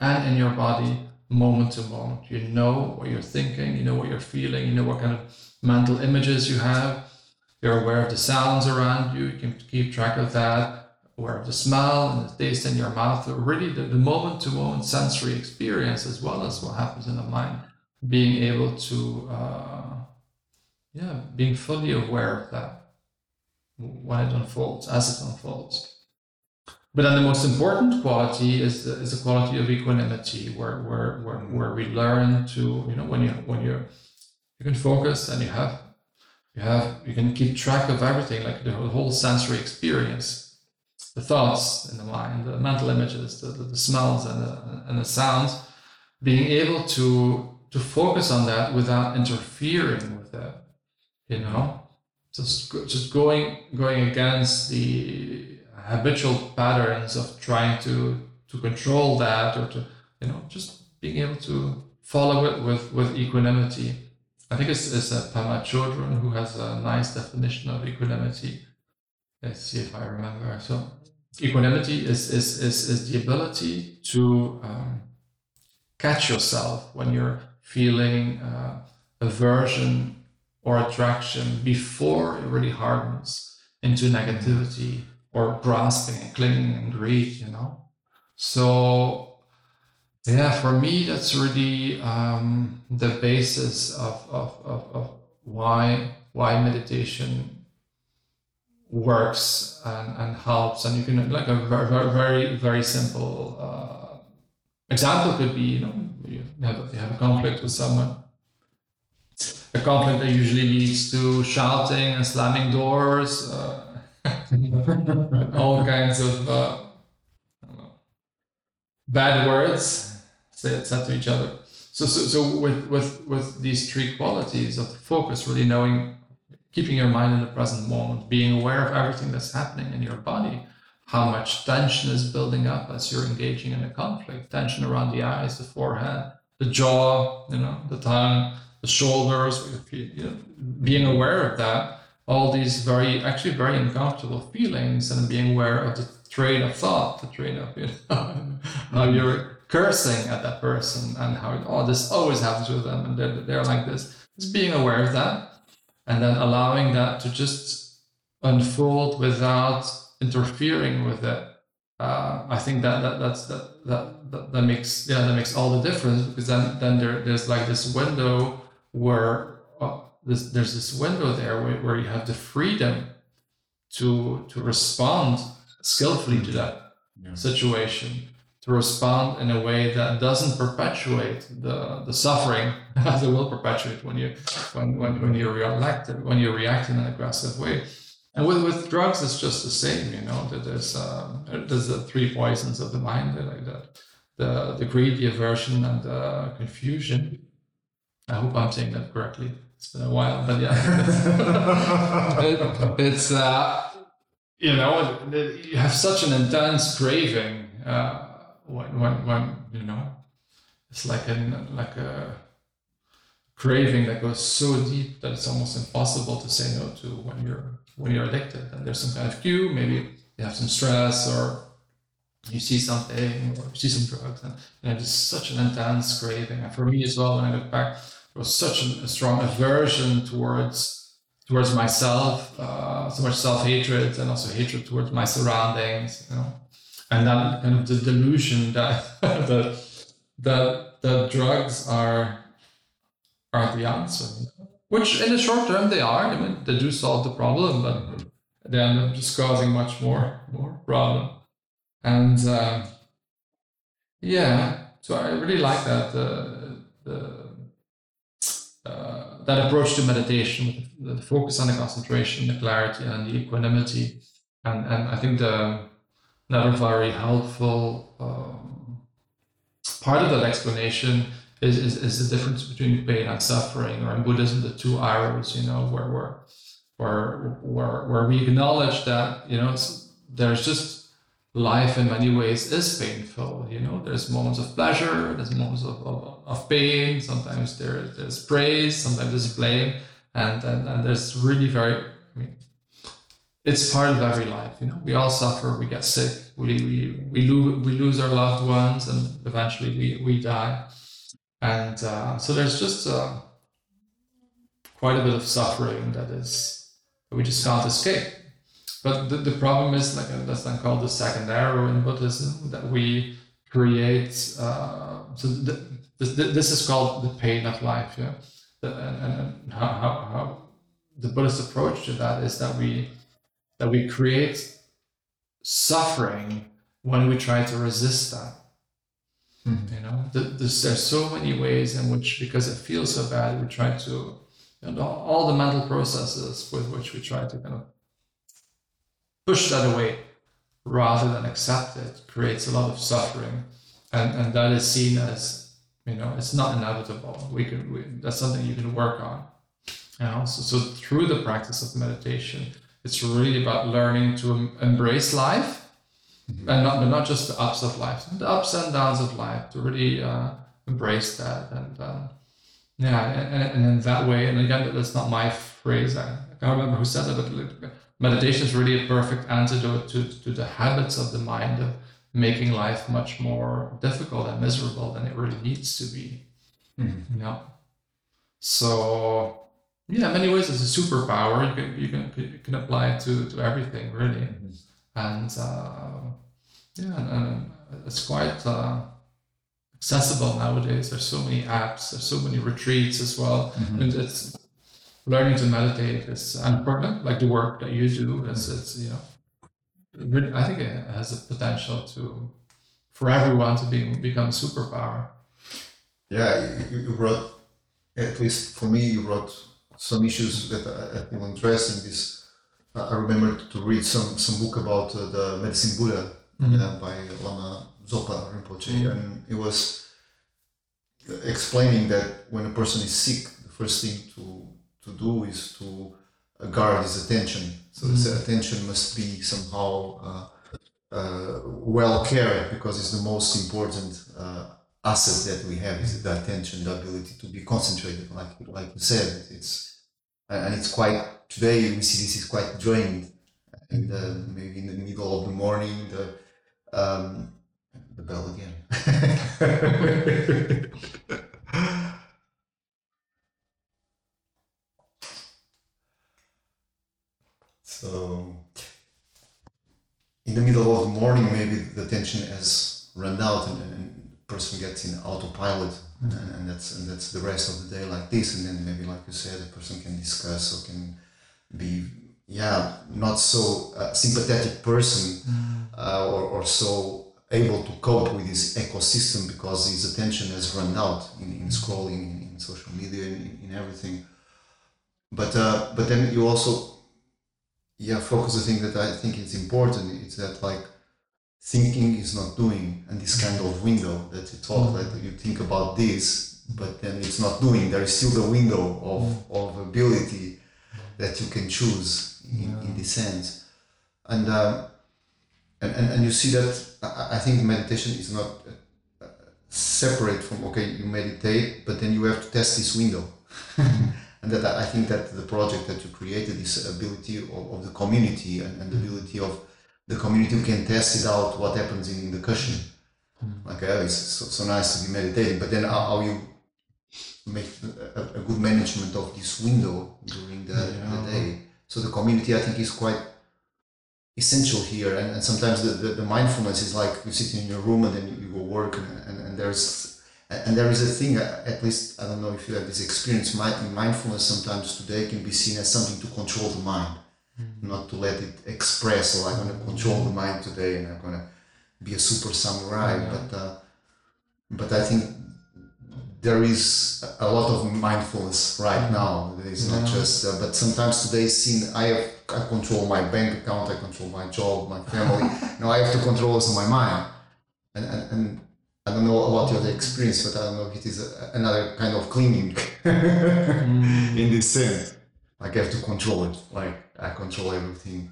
and in your body moment to moment. You know what you're thinking you know what you're feeling you know what kind of mental images you have. You're aware of the sounds around you. You can keep track of that aware of the smell and the taste in your mouth, really the, the moment to moment sensory experience as well as what happens in the mind, being able to, uh, yeah, being fully aware of that when it unfolds, as it unfolds. But then the most important quality is the, is the quality of equanimity, where, where, where, where we learn to, you know, when you when you're you can focus and you have you have you can keep track of everything, like the whole sensory experience the thoughts in the mind, the mental images, the, the, the smells and the, and the sounds, being able to to focus on that without interfering with it, you know, just just going going against the habitual patterns of trying to to control that or to you know just being able to follow it with with equanimity. I think it's, it's Pema Chodron who has a nice definition of equanimity. Let's see if I remember. So equanimity is, is, is, is the ability to um, catch yourself when you're feeling uh, aversion or attraction before it really hardens into negativity or grasping and clinging and greed, you know. So, yeah, for me, that's really um, the basis of, of, of, of why why meditation works and, and helps. And you can like a very very very, very simple uh, example could be you know you have, you have a conflict with someone. A conflict that usually leads to shouting and slamming doors uh, all kinds of uh, bad words said, said to each other. So, so, so with, with, with these three qualities of focus, really knowing, keeping your mind in the present moment, being aware of everything that's happening in your body, how much tension is building up as you're engaging in a conflict, tension around the eyes, the forehead, the jaw, you know, the tongue, the shoulders, you know, being aware of that, all these very, actually very uncomfortable feelings and being aware of the train of thought, the train of, you know, how you're cursing at that person and how oh this always happens with them and they're, they're like this. Just being aware of that and then allowing that to just unfold without interfering with it uh, i think that, that that's that, that that that makes yeah that makes all the difference because then then there, there's like this window where uh, this, there's this window there where, where you have the freedom to to respond skillfully to that yeah. situation to respond in a way that doesn't perpetuate the, the suffering as it will perpetuate when you when, when, when you react when you react in an aggressive way. And with, with drugs, it's just the same, you know. That there's uh, there's the three poisons of the mind, like that, the the greed, the aversion, and the confusion. I hope I'm saying that correctly. It's been a while, but yeah, it, it's uh, you know you have such an intense craving. Uh, when, when, when you know, it's like a like a craving that goes so deep that it's almost impossible to say no to when you're when you're addicted. And there's some kind of cue, maybe you have some stress or you see something or you see some drugs, and know, just such an intense craving. And for me as well, when I look back, there was such a strong aversion towards towards myself, uh, so much self hatred and also hatred towards my surroundings. You know, and then kind of the delusion that that that that drugs are are the answer, which in the short term they are. I mean, they do solve the problem, but they end up just causing much more more problem. And uh, yeah, so I really like that the the uh, that approach to meditation, the focus on the concentration, the clarity, and the equanimity, and and I think the another very helpful um, part of that explanation is, is, is, the difference between pain and suffering, or in Buddhism, the two arrows, you know, where, where, where, where, where we acknowledge that, you know, there's just life in many ways is painful, you know, there's moments of pleasure, there's moments of, of, of pain, sometimes there, there's praise, sometimes there's blame, and, and, and there's really very, it's part of every life. You know, we all suffer. We get sick. We we we lose we lose our loved ones, and eventually we we die. And uh, so there's just uh, quite a bit of suffering that is that we just can't escape. But the, the problem is like that's then called the second arrow in Buddhism that we create. Uh, so the, this, this is called the pain of life. Yeah, and, and how, how how the Buddhist approach to that is that we that we create suffering when we try to resist that. Mm-hmm. You know, there's, there's so many ways in which, because it feels so bad, we try to, you know, all the mental processes with which we try to kind of push that away rather than accept it creates a lot of suffering. And, and that is seen as, you know, it's not inevitable. We can, we, that's something you can work on. You know, so, so through the practice of meditation, it's really about learning to embrace life mm-hmm. and not, but not just the ups of life, the ups and downs of life, to really uh, embrace that. And uh, yeah, and, and, in that way, and again, that's not my phrase, I, can't remember who said it, but meditation is really a perfect antidote to, to the habits of the mind of making life much more difficult and miserable than it really needs to be. Mm-hmm. You know? So yeah, in many ways, it's a superpower. You can you can you can apply it to to everything really, mm-hmm. and uh, yeah, and, and, it's quite uh, accessible nowadays. There's so many apps. There's so many retreats as well. Mm-hmm. And it's learning to meditate is important. Like the work that you do is, it's you know, really, I think it has the potential to for everyone to be become a superpower. Yeah, you, you brought at least for me, you brought some issues that I, I address in This I remember to read some some book about uh, the medicine Buddha Mhm. uh, by Lama Zopa Rinpoche, Mhm. and it was explaining that when a person is sick, the first thing to to do is to uh, guard his attention. So his Mhm. attention must be somehow uh, uh, well cared because it's the most important uh, asset that we have is the attention, the ability to be concentrated. Like like you said, it's and it's quite today we see this is quite drained in the maybe in the middle of the morning the um, the bell again. so in the middle of the morning maybe the tension has run out and, and person gets in autopilot and, and that's and that's the rest of the day like this. And then maybe like you said the person can discuss or can be yeah not so uh, sympathetic person uh, or, or so able to cope with this ecosystem because his attention has run out in, in scrolling in, in social media in, in everything. But uh, but then you also yeah focus the thing that i think is important. It's that like thinking is not doing and this kind of window that you talk like you think about this but then it's not doing. There is still the window of, of ability that you can choose in, in this sense. And, uh, and and and you see that I, I think meditation is not uh, separate from okay you meditate but then you have to test this window. And that I I think that the project that you created this ability of, of the community and, and the ability of the community can test it out what happens in, the cushion. Like oh, it's so, so nice to be meditating but then how, how you make a, a good management of this window during the, Yeah. the day. So the community i think is quite essential here and, and sometimes the, the, the mindfulness is like you sit in your room and then you go work and, and, and there's and there is a thing uh, at least i don't know if you have this experience mi- mindfulness sometimes today can be seen as something to control the mind not to let it express or i'm going to control the mind today and i'm going to be a super samurai Yeah. but uh, but i think there is a lot of mindfulness right now it's not just uh, but sometimes today seen i have i control my bank account i control my job my family now i have to control also my mind and, and, and I don't know about your experience, but I don't know if it is a, another kind of clinging in this sense. Like I have to control it. Like I control everything.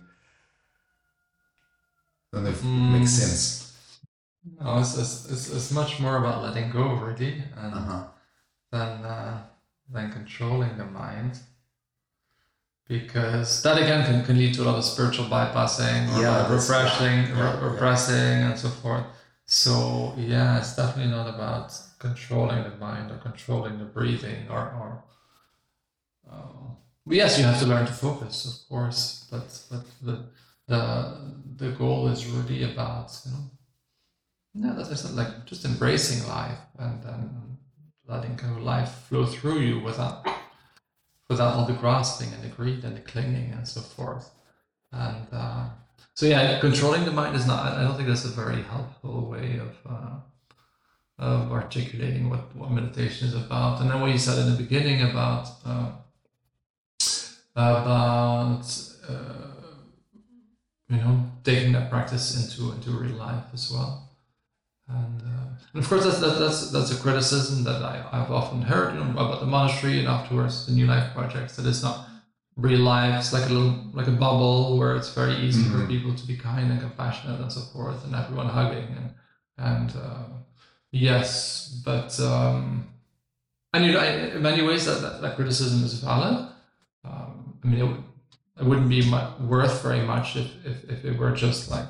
I don't know if it makes Mm. sense. No, it's, it's, it's, it's much more about letting go, really, and Uh-huh. than uh, than controlling the mind. Because that again can, can lead to a lot of spiritual bypassing or Yeah, like repressing, yeah, yeah, re- yeah. repressing, and so forth. So yeah, it's definitely not about controlling the mind or controlling the breathing or or. Uh, yes, you have to learn to focus, of course, but but the the the goal is really about you know yeah, that's like just embracing life and then letting kind of life flow through you without without all the grasping and the greed and the clinging and so forth. And uh, so yeah, controlling the mind is not. I don't think that's a very helpful way of uh, of articulating what what meditation is about. And then what you said in the beginning about uh, about uh, you know taking that practice into into real life as well. And, uh, and of course, that's, that's that's that's a criticism that I, I've often heard you know, about the monastery and afterwards the New Life projects that it's not real life. It's like a little like a bubble where it's very easy for Mhm. people to be kind and compassionate and so forth, and everyone hugging and and uh, yes, but um, and you know in many ways that that, that criticism is valid. Um, I mean, it, it wouldn't be mu- worth very much if, if if it were just like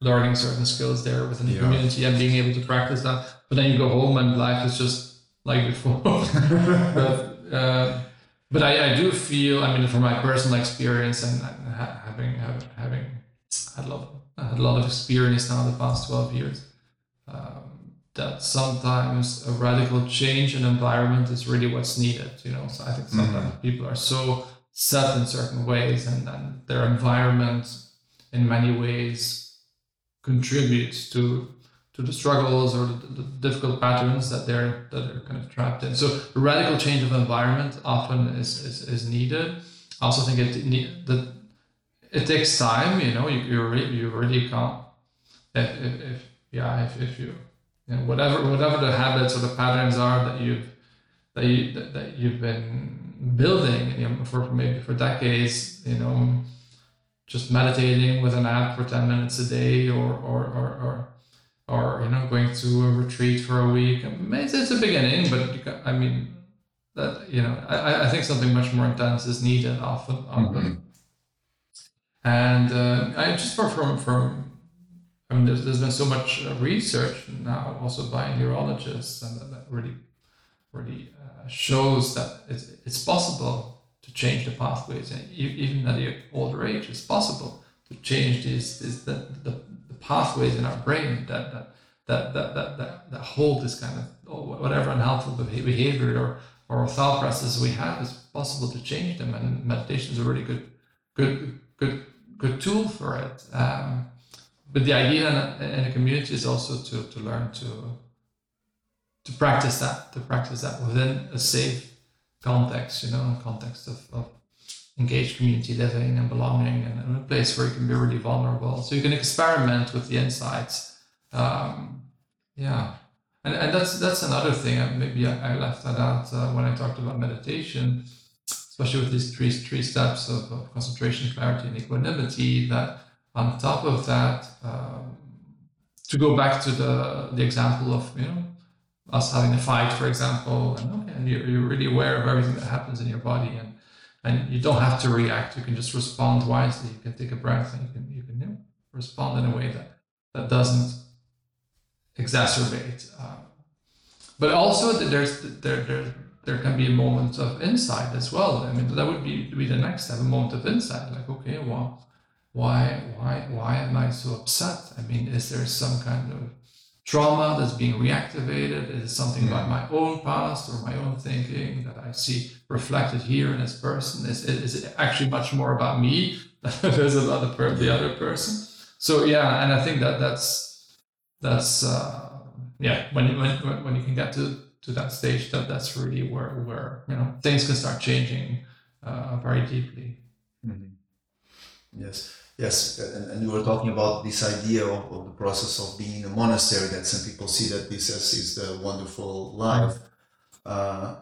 learning certain skills there within the Yeah. community and being able to practice that. But then you go home and life is just like before. but uh, but I, I do feel, I mean, from my personal experience and ha- having having having had a lot, had a lot of experience now the past twelve years. Um, that sometimes a radical change in environment is really what's needed. You know, so I think sometimes mm-hmm. people are so set in certain ways, and then their environment, in many ways, contributes to to the struggles or the, the, difficult patterns that they're that they're kind of trapped in. So radical change of environment often is is, is needed. I also think it need, that it takes time. You know, you you really, you really can't if, if, if yeah if, if you, you know, whatever whatever the habits or the patterns are that you've that you that you've been building you know, for maybe for decades. You know, just meditating with an app for ten minutes a day or or or, or or you know going to a retreat for a week. It's, it's a beginning, but can, I mean that you know I, I think something much more intense is needed often. often. Mm-hmm. And uh, I just from from from I mean there's, there's been so much uh, research now also by neurologists and that, that really really uh, shows that it's, it's possible to change the pathways. And even at an older age it's possible to change these, these the, the pathways in our brain that that that that that, that, that hold this kind of whatever unhelpful behavior or or thought processes we have is possible to change them. And meditation is a really good good good good tool for it. Um, but the idea in, in a community is also to, to learn to to practice that to practice that within a safe context you know a context of, of engaged community living and belonging and, a place where you can be really vulnerable. So you can experiment with the insights. Um, yeah. And, and that's that's another thing. Maybe I, I left that out uh, when I talked about meditation, especially with these three three steps of, of concentration, clarity, and equanimity. That on top of that, um, to go back to the the example of you know us having a fight, for example, and, okay, you're, you're really aware of everything that happens in your body and and you don't have to react. You can just respond wisely. You can take a breath and you can you can you know, respond in a way that that doesn't exacerbate. Um, but also there's there there there can be a moment of insight as well. I mean that would be be the next step, a moment of insight. Like okay, well, why why why am I so upset? I mean, is there some kind of trauma that's being reactivated? Is it something about my own past or my own thinking that I see reflected here in this person? Is, is it actually much more about me than it is about the, per- the other person? So yeah, and I think that that's that's uh, yeah when, when when you can get to to that stage that that's really where where you know things can start changing uh, very deeply. Mm-hmm. Yes. Yes, and, and you were talking about this idea of, of, the process of being in a monastery that some people see that this as is the wonderful life. Uh,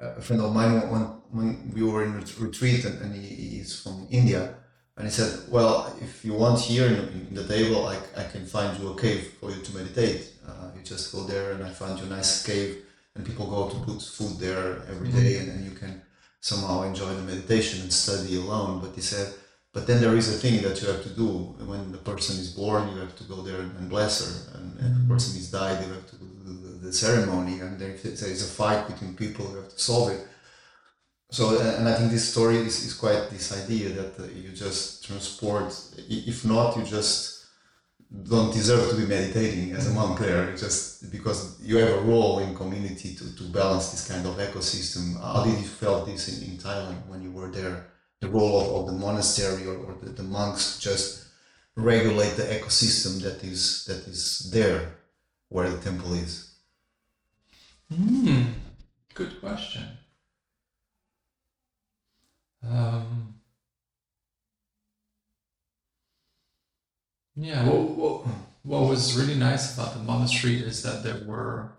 a friend of mine, when, when we were in retreat, and, and he, he's from India, and he said, Well, if you want here in, in the table, I, I can find you a cave for you to meditate. Uh, you just go there, and I find you a nice cave, and people go to put food there every day, mm-hmm. and, and you can somehow enjoy the meditation and study alone. But he said, but then there is a thing that you have to do when the person is born. You have to go there and bless her, and, and the mm-hmm. person is died. You have to do the, ceremony, and if there is a fight between people, you have to solve it. So, and I think this story is, is quite this idea that uh, you just transport. If not, you just don't deserve to be meditating as a monk there. Just because you have a role in community to, to balance this kind of ecosystem. How did you felt this in, in Thailand when you were there? The role of, of the monastery or, or the, the monks just regulate the ecosystem that is that is there where the temple is? Hmm, good question. Um, yeah, what, what, what, was really nice about the monastery is that there were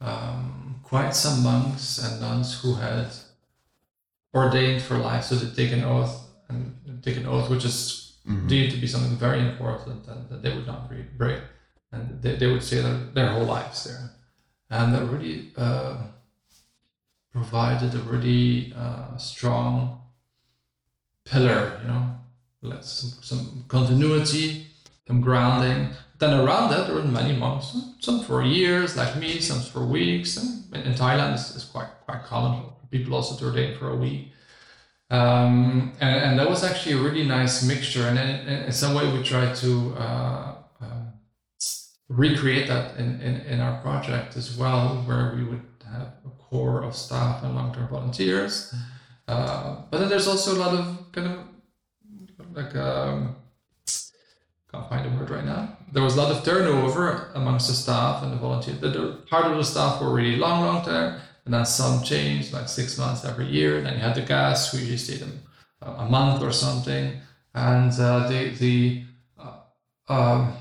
um, quite some monks and nuns who had ordained for life, so they take an oath and take an oath, which is mm-hmm. deemed to be something very important, and that they would not break. And they, they would say that their whole lives there, and that really uh, provided a really uh, strong pillar, you know, like some, some continuity, some grounding. Then around that, there were many monks, some for years, like me, some for weeks. And in Thailand, it's, it's quite quite common people also to ordain for a week. Um, and, and, that was actually a really nice mixture. And in, in some way, we tried to uh, uh, recreate that in, in, in our project as well, where we would have a core of staff and long term volunteers. Uh, but then there's also a lot of kind of like um, can't find the word right now. There was a lot of turnover amongst the staff and the volunteers. The, part of the staff were really long, long term, and then some changed, like six months every year. And then you had the guys who usually stayed a, a month or something, and uh, the the uh, um,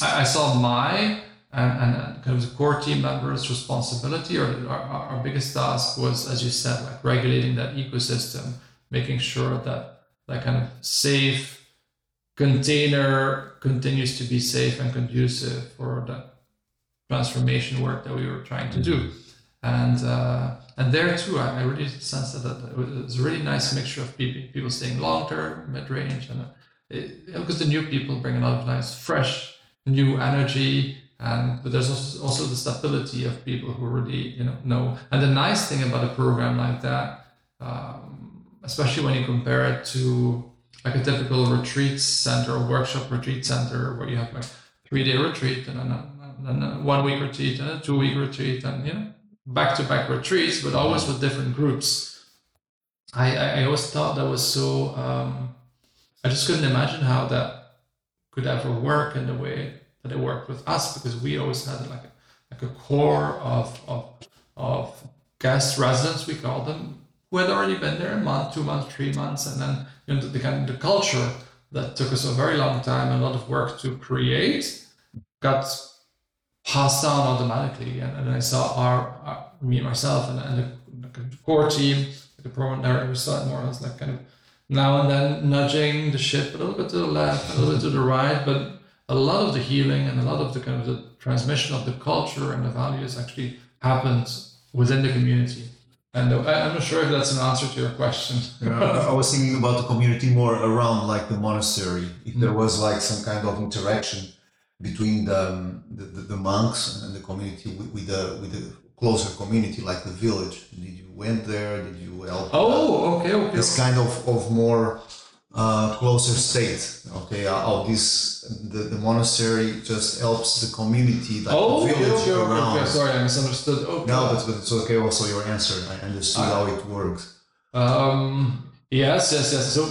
I, I, saw my and, and kind of the core team members' responsibility, or our, our biggest task was, as you said, like regulating that ecosystem, making sure that that kind of safe container continues to be safe and conducive for the transformation work that we were trying to do. And uh, and there too, I, really sense that, it was a really nice mixture of people, people staying long term, mid range, and it, because the new people bring a lot of nice, fresh, new energy. And but there's also, also the stability of people who really you know know. And the nice thing about a program like that, um, especially when you compare it to like a typical retreat center or workshop retreat center where you have like three day retreat and then a, then one week retreat and a two week retreat and you know back to back retreats but always with different groups. I, I always thought that was so um, I just couldn't imagine how that could ever work in the way that it worked with us because we always had like a, like a core of, of, of guest residents we call them who had already been there a month, two months, three months, and then you know, the, the kind of the culture that took us a very long time a lot of work to create got passed down automatically. And, and I saw our, our, me myself and, and the, the, core team, the program saw it more as like kind of now and then nudging the ship a little bit to the left, a little bit to the right, but a lot of the healing and a lot of the kind of the transmission of the culture and the values actually happens within the community. And uh, I'm not sure if that's an answer to your question. yeah, I was thinking about the community more around like the monastery. If there mm. was like some kind of interaction between the, the, the, monks and the community with, with the with the closer community like the village. Did you went there? Did you help? Oh, okay, okay. This kind of, of more uh, closer state. Okay, how this the, the monastery just helps the community, like oh, the village okay, around. Okay, sorry, I misunderstood. Okay. No, but, but it's okay. Also, your answer, I understood how it works. Um, yes, yes, yes. So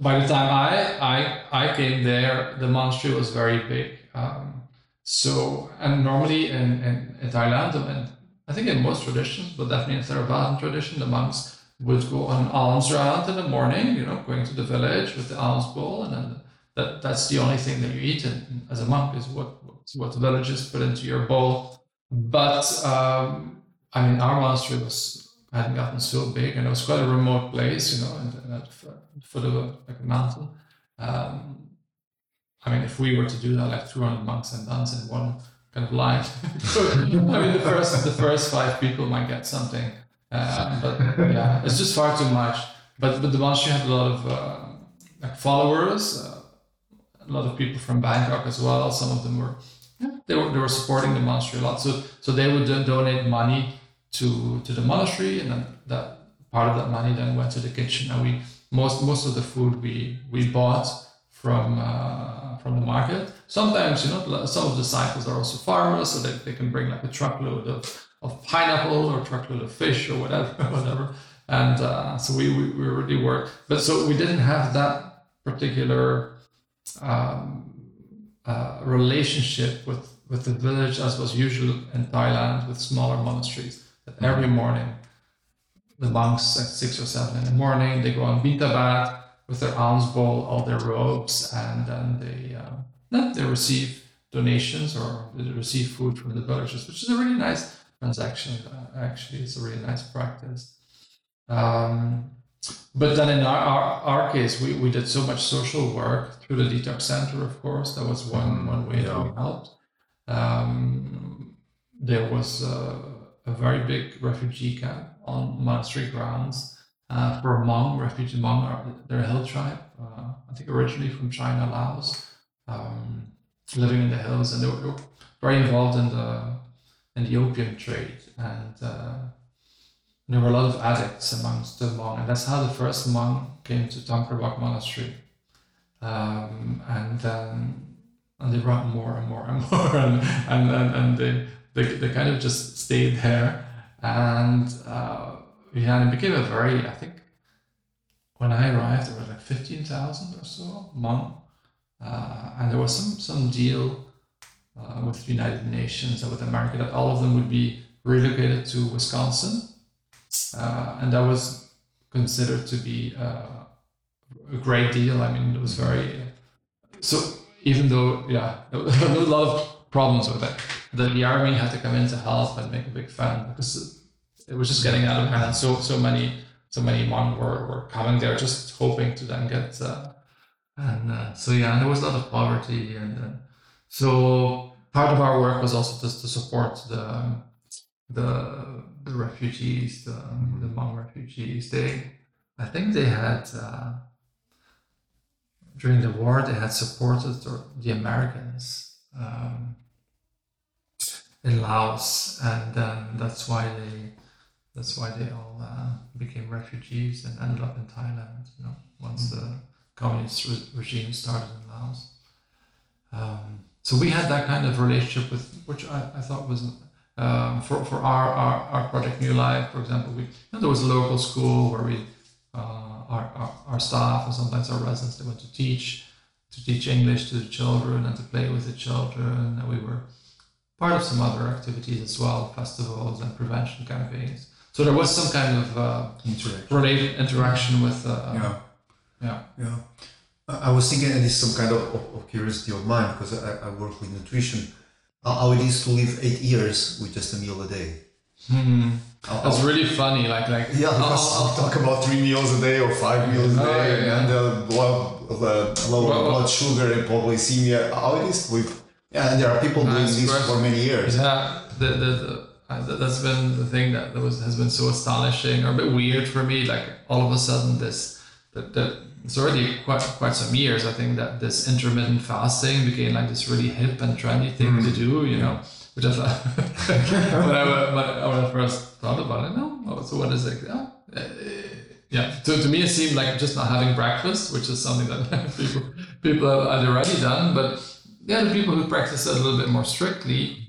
by the time I I I came there, the monastery was very big. Um, so and normally in, in, in Thailand and I think in most traditions, but definitely in Theravadan tradition, the monks would go on an alms round in the morning, you know, going to the village with the alms bowl, and then that that's the only thing that you eat and, as a monk is what what the villagers put into your bowl. But um, I mean, our monastery was hadn't gotten so big, and it was quite a remote place, you know, and, of a, like a mountain. Um, I mean, if we were to do that, like 200 monks and nuns in one kind of line, I mean, the first the first five people might get something uh, but yeah, it's just far too much. But but the monastery had a lot of uh, like followers, uh, a lot of people from Bangkok as well. Some of them were they were they were supporting the monastery a lot. So so they would donate money to to the monastery, and then that part of that money then went to the kitchen. And we most most of the food we we bought from uh, from the market. Sometimes you know some of the disciples are also farmers, so they, they can bring like a truckload of of pineapple or truckload of fish or whatever, whatever. And uh, so we, we, we really worked. But so we didn't have that particular um, uh, relationship with, with the village as was usual in Thailand with smaller monasteries. That every morning, the monks at six or seven in the morning, they go on Bintabat with their alms bowl, all their robes, and then they, uh, they receive donations or they receive food from the villagers, which is a really nice transaction uh, actually it's a really nice practice. Um, but then in our, our, our, case, we, we did so much social work through the detox center, of course. That was one, mm-hmm. one way yeah. that we helped. Um, there was a, a, very big refugee camp on monastery grounds uh, for Hmong, refugee Hmong, they're a hill tribe, uh, I think originally from China, Laos, um, living in the hills. And they were, very involved in the and the opium trade. And uh, there were a lot of addicts amongst the Hmong, and that's how the first monk came to Tham Krabok Monastery. Um, and then and they brought more and more and more, and and and, and they, they they kind of just stayed there, and uh, yeah, and it became a very I think when I arrived there were like fifteen thousand or so Hmong, uh, and there was some some deal uh, with the United Nations and with America that all of them would be relocated to Wisconsin, uh, and that was considered to be uh, a great deal. I mean, it was very so. Even though, yeah, there was a lot of problems with it. The army had to come in to help and make a big fan because it was just getting out of hand. So so many so many Hmong were, were coming there just hoping to then get uh, and uh, so yeah, and there was a lot of poverty and uh, so part of our work was also just to support the the the refugees, the the Hmong refugees. They I think they had uh, during the war they had supported the Americans um, in Laos, and then that's why they that's why they all uh, became refugees and ended up in Thailand. You know, once the communist re- regime started in Laos. Um, so we had that kind of relationship with, which I, I thought was um, for, for our, our, our project New Life, for example, we you know, there was a local school where we uh, our, our, our staff and sometimes our residents they went to teach to teach English to the children and to play with the children, and we were part of some other activities as well, festivals and prevention campaigns. So there was some kind of uh, Interaction. related interaction with uh, Yeah. yeah. Yeah. I was thinking, and it's some kind of, of, of curiosity of mine because I, I work with nutrition. How how it is to live eight years with just a meal a day. Hmm. How- That's how- really funny. Like like yeah, because I'll- I'll talk about three meals a day or five meals a Oh, day, yeah, yeah. and uh, blood, uh, low Well, blood sugar and hypoglycemia. How it is with yeah, and there are people doing this for many years. Yeah, the, the, the, that- that's been the thing that, was has been so astonishing or a bit weird for me. Like all of a sudden, this that, that it's already quite quite some years. I think that this intermittent fasting became like this really hip and trendy thing to do. You know, which I thought when I when I, when I first thought about it, no, so what is it? Oh, uh, yeah, to, to me it seemed like just not having breakfast, which is something that people people had already done. But yeah, the people who practice it a little bit more strictly,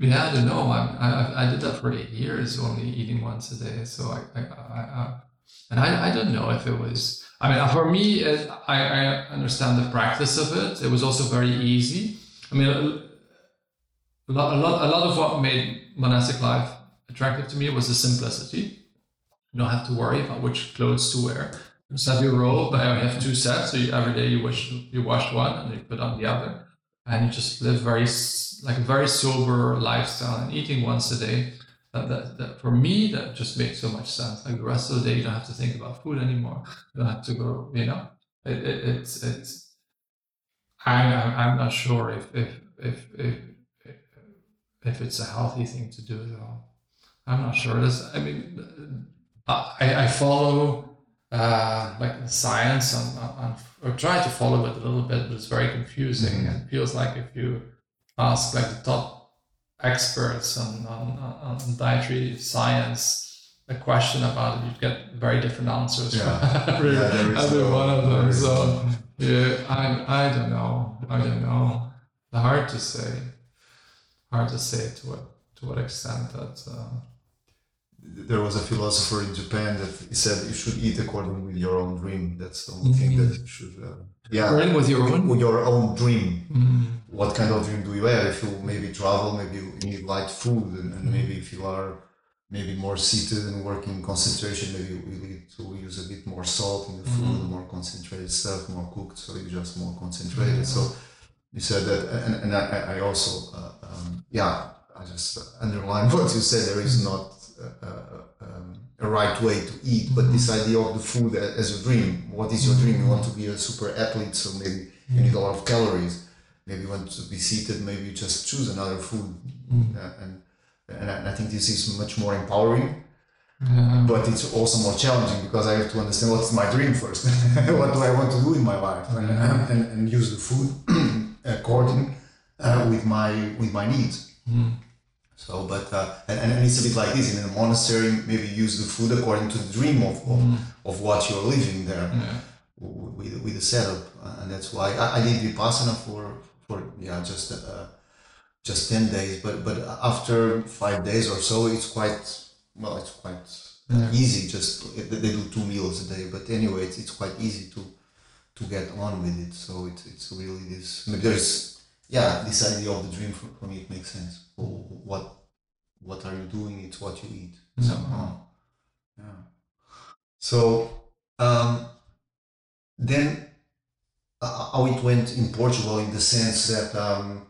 yeah, I don't know. I, I I did that for eight years, only eating once a day. So I I, I, and I, I don't know if it was. I mean, for me, it, I I understand the practice of it. It was also very easy. I mean, a lot a lot a lot of what made monastic life attractive to me was the simplicity. You don't have to worry about which clothes to wear. Have your robe. I have two sets, so you, every day you wash you wash one and you put on the other, and you just live very like a very sober lifestyle and eating once a day. That, that, that for me that just makes so much sense. Like the rest of the day, you don't have to think about food anymore. You don't have to go. You know, it, it, it's it's. I'm I'm I'm not sure if if if if if it's a healthy thing to do at all. I'm not sure. This, I mean, I, I follow uh, like science on, on, or try to follow it a little bit, but it's very confusing and it feels like if you ask like the top experts on, on, on dietary science a question about it, you'd get very different answers Yeah. from every, Yeah, every no- one of them. So no- yeah, I I don't know. I don't know. Hard to say. Hard to say to what to what extent that. Uh, There was a philosopher in Japan that he said you should eat according with your own dream. That's the only thing that you should. Uh, yeah, According with your own? with your own dream. mm, what kind of dream do you have? If you maybe travel, maybe you need light food, and, and maybe if you are maybe more seated and working concentration, maybe you need to use a bit more salt in the food, more concentrated stuff, more cooked, so you just more concentrated. So you said that, and, and I, I- I also, uh, um, yeah, I just underline what you said. There is not uh, uh, um, a right way to eat, but this idea of the food as a dream. What is your dream? You want to be a super athlete, so maybe you need a lot of calories maybe you want to be seated, maybe you just choose another food. Uh, and and I, I think this is much more empowering, yeah. but it's also more challenging because I have to understand what's my dream first. what do I want to do in my life? And, and, and use the food according uh, with my with my needs. Mm. So, but uh, and, and it's a bit like this in a monastery. Maybe use the food according to the dream of of, of what you're living there Yeah. with, with the setup, and that's why I, I did vipassana for for yeah just uh, just ten days. But but after five days or so, it's quite well. It's quite Yeah. easy. Just they do two meals a day. But anyway, it's, it's quite easy to to get on with it. So it's it's really this. Maybe there's yeah this idea of the dream for, for me it makes sense. What what are you doing? It's what you eat Mhm. somehow. Yeah. So um, then uh, how it went in Portugal in the sense that um,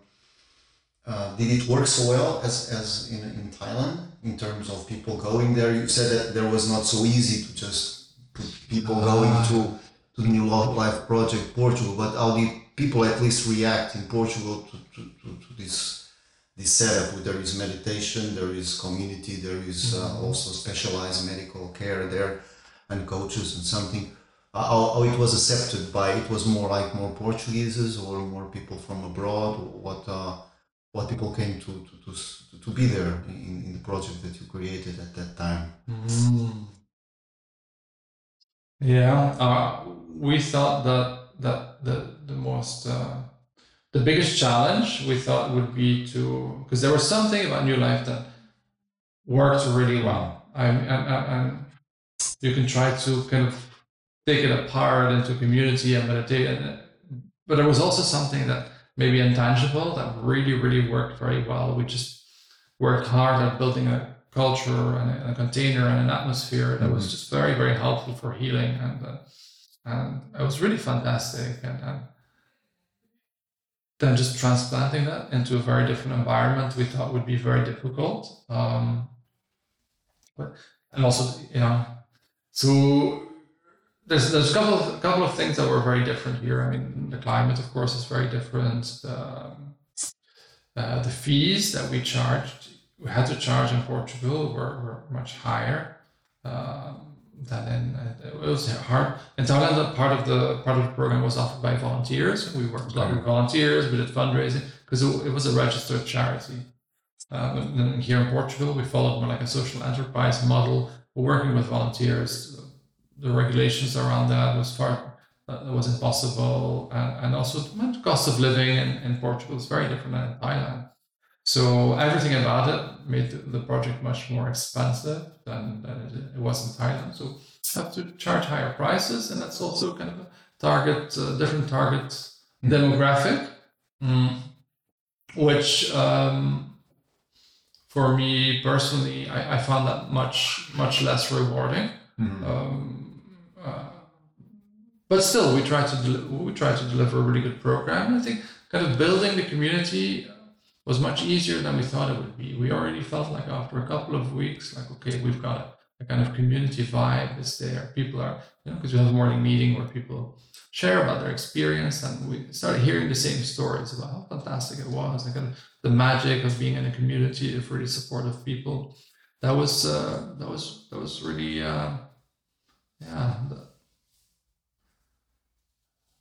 uh, did it work so well as, as in, in Thailand in terms of people going there? You said that there was not so easy to just put people going Ah. to to the New Life Project Portugal, but how did people at least react in Portugal to, to, to, to this this setup? Where there is meditation, there is community, there is uh, also specialized medical care there, and coaches and something. Uh, How, how it was accepted by it was more like more Portuguese or more people from abroad. What uh, what people came to to, to, to be there in, in the project that you created at that time. Mm. Yeah, uh, we thought that that the the most uh, the biggest challenge we thought would be to because there was something about New Life that worked really well. I, and you can try to kind of take it apart into community and meditate, and, but there was also something that maybe intangible that really really worked very well. We just worked hard at building a culture and a, a container and an atmosphere that was just very very helpful for healing and uh, and it was really fantastic. And, then just transplanting that into a very different environment we thought would be very difficult. Um, but and also you know so there's there's a couple of a couple of things that were very different here. I mean the climate of course is very different. The, uh, the fees that we charged we had to charge in Portugal were, were much higher. Um, than in it was hard in Thailand. Part of the part of the program was offered by volunteers. We worked like with volunteers. We did fundraising because it, it was a registered charity. Um, and then here in Portugal, we followed more like a social enterprise model. We're working with volunteers. The regulations around that was far uh, was impossible, and, and also the cost of living in, in Portugal is very different than in Thailand. So everything about it made the, project much more expensive than, than it, it was in Thailand. So have to charge higher prices, and that's also kind of a target, uh, different target demographic, mm, which um, for me personally, I, I found that much much less rewarding. Um, uh, but still, we try to del- we try to deliver a really good program. I think kind of building the community was much easier than we thought it would be. We already felt like after a couple of weeks, like okay, we've got a, kind of community vibe is there. People are you know because we have a morning meeting where people share about their experience, and we started hearing the same stories about how fantastic it was, of the magic of being in a community of really supportive people. That was uh, that was that was really. Uh, yeah,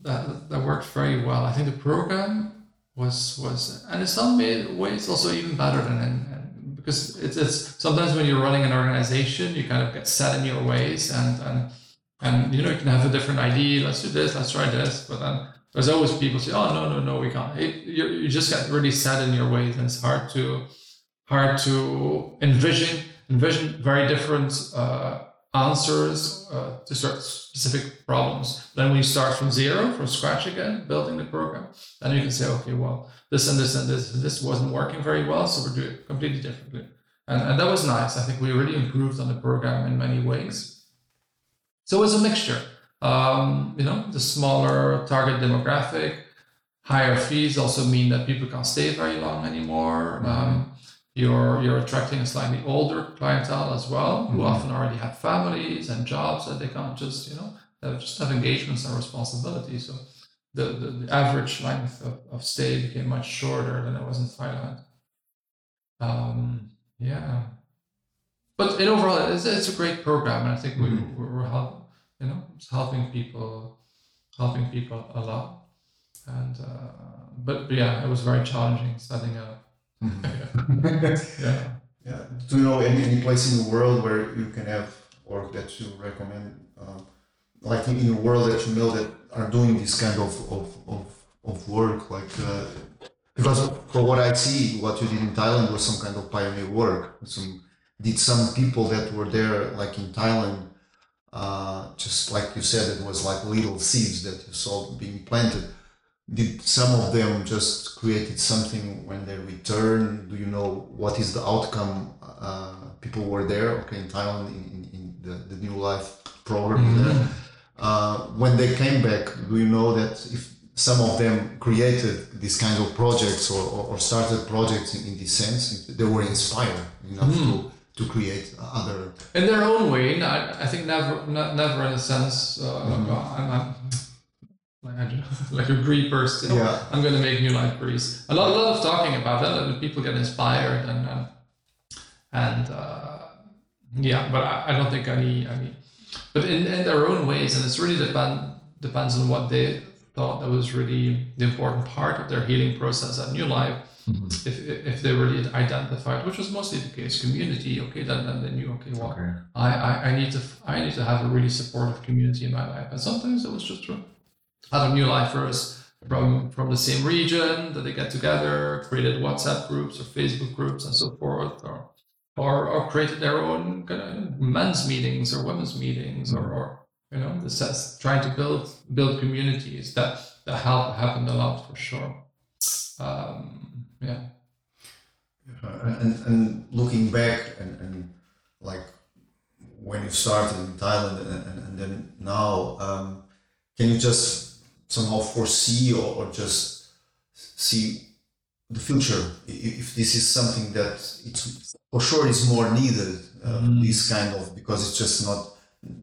that that worked very well. I think the program was was, and in some ways also even better than in, because it's it's sometimes when you're running an organization, you kind of get set in your ways, and and and you know you can have a different idea. Let's do this. Let's try this. But then there's always people say, oh no no no we can't. It, you you just get really set in your ways, and it's hard to hard to envision envision very different. Uh, answers uh, to certain specific problems. Then you start from zero, from scratch again, building the program, then you can say, okay, well, this and this and this and this wasn't working very well, so we're doing it completely differently. And, and that was nice. I think we really improved on the program in many ways. So it's a mixture. Um, you know, the smaller target demographic, higher fees also mean that people can't stay very long anymore. Um, you're you're attracting a slightly older clientele as well, who Mhm. often already have families and jobs that they can't just you know they just have engagements and responsibilities. So the, the, the average length of, of stay became much shorter than it was in Thailand. Um, yeah, but in overall, it's, it's a great program, and I think we Mhm. we're, we're help, you know it's helping people helping people a lot. And uh, but yeah, it was very challenging setting up. yeah. Yeah. Do you know any, any place in the world where you can have or that you recommend, um, like in, in the world that you know that are doing this kind of, of, of, of work like uh, because for what I see, what you did in Thailand was some kind of pioneer work. Some did some people that were there, like in Thailand, uh, just like you said, it was like little seeds that you saw being planted. Did some of them just created something when they return? Do you know what is the outcome? Uh, people were there, okay, in Thailand, in, in, in the, the New Life program Mhm. there. Uh, when they came back, do you know that if some of them created this kind of projects or, or, or started projects in, in this sense, they were inspired enough to, to create other. in their own way. no, I, think never, ne- never in a sense. Uh, I'm, I'm like, I don't know, like a Greek person. Yeah. I'm going to make new libraries. A lot, a lot of talking about that. and People get inspired and and, and uh, yeah, but I, I don't think any any. But in, in their own ways, and it's really depend depends on what they thought that was really the important part of their healing process at New Life. If, if they really identified, which was mostly the case, community. Okay, then then they knew. Okay, well, I, I, I need to I need to have a really supportive community in my life. And sometimes it was just other new lifers from from the same region that they get together, created WhatsApp groups or Facebook groups and so forth, or or, or created their own kind of men's meetings or women's meetings or, or you know, this is trying to build build communities that that help happened a lot for sure. Um, yeah. Uh, and, and looking back and, and like when you started in Thailand and, and, and then now, um, can you just somehow foresee or, or just see the future? If this is something that it's for sure is more needed, uh, Mm. this kind of, because it's just not,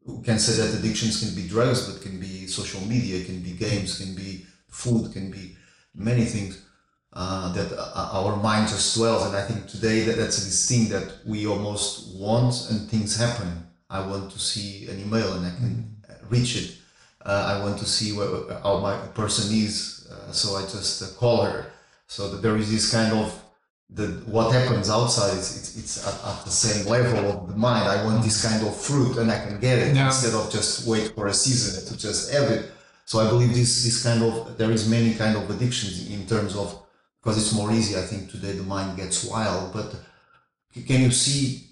we can say that addictions can be drugs, but can be social media, can be games, can be food, can be many things uh, that our mind just dwells. And I think today that that's this thing that we almost want, and things happen. I want to see an email and I can uh, reach it. Uh, I want to see where, how my person is, uh, so I just uh, call her. So that there is this kind of the what happens outside is it's, it's at, at the same level of the mind. I want this kind of fruit and I can get it Yeah. instead of just wait for a season to just have it. So I believe this this kind of there is many kind of addictions in terms of because it's more easy. I think today the mind gets wild, but can you see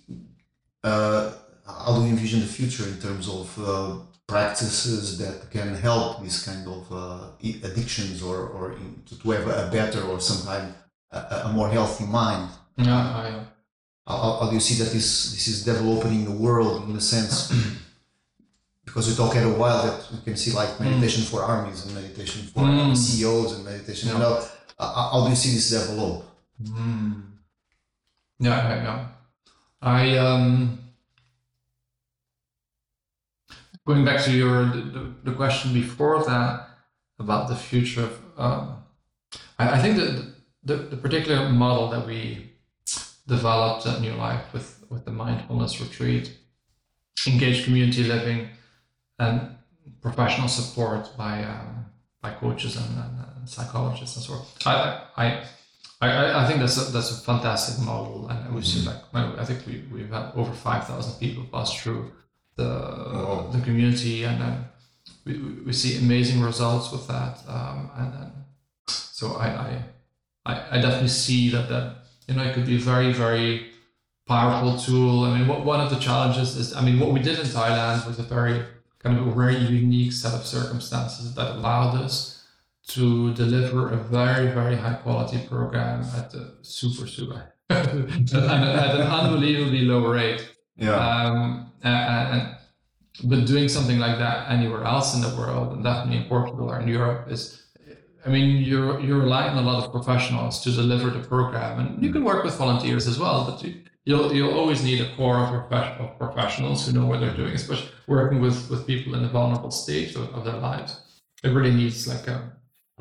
uh, how do you envision the future in terms of uh, practices that can help these kind of uh, addictions or or in, to, to have a better or sometimes a, a more healthy mind? Yeah, I, How, how- do you see that this this is developing in the world in the sense? Because we talk at a while that we can see like meditation for armies and meditation for Mm. CEOs and meditation. You Yeah. know, how how do you see this develop? Mm. Yeah, yeah, yeah. I um going back to your the, the, question before that about the future of um, I, I think that the, the particular model that we developed at New Life with with the mindfulness retreat, engaged community living, and professional support by um, by coaches and, and, and psychologists and so on. I I I, I, think that's a, that's a fantastic model, and we see like I think we we've had over five thousand people pass through the Wow. the community, and then we, we- see amazing results with that, um, and then so I, I I I definitely see that that you know it could be a very very powerful tool. I mean, what, one of the challenges is I mean what we did in Thailand was a very kind of a very unique set of circumstances that allowed us to deliver a very, very high quality program at a super, super, and at an unbelievably low rate. Yeah. Um, and, but doing something like that anywhere else in the world, and definitely in Portugal or in Europe, is, I mean, you're you're relying on a lot of professionals to deliver the program, and you can work with volunteers as well, but you, you'll you'll always need a core of professional professionals who know what they're doing, especially working with with people in a vulnerable stage of, of their lives. It really needs like a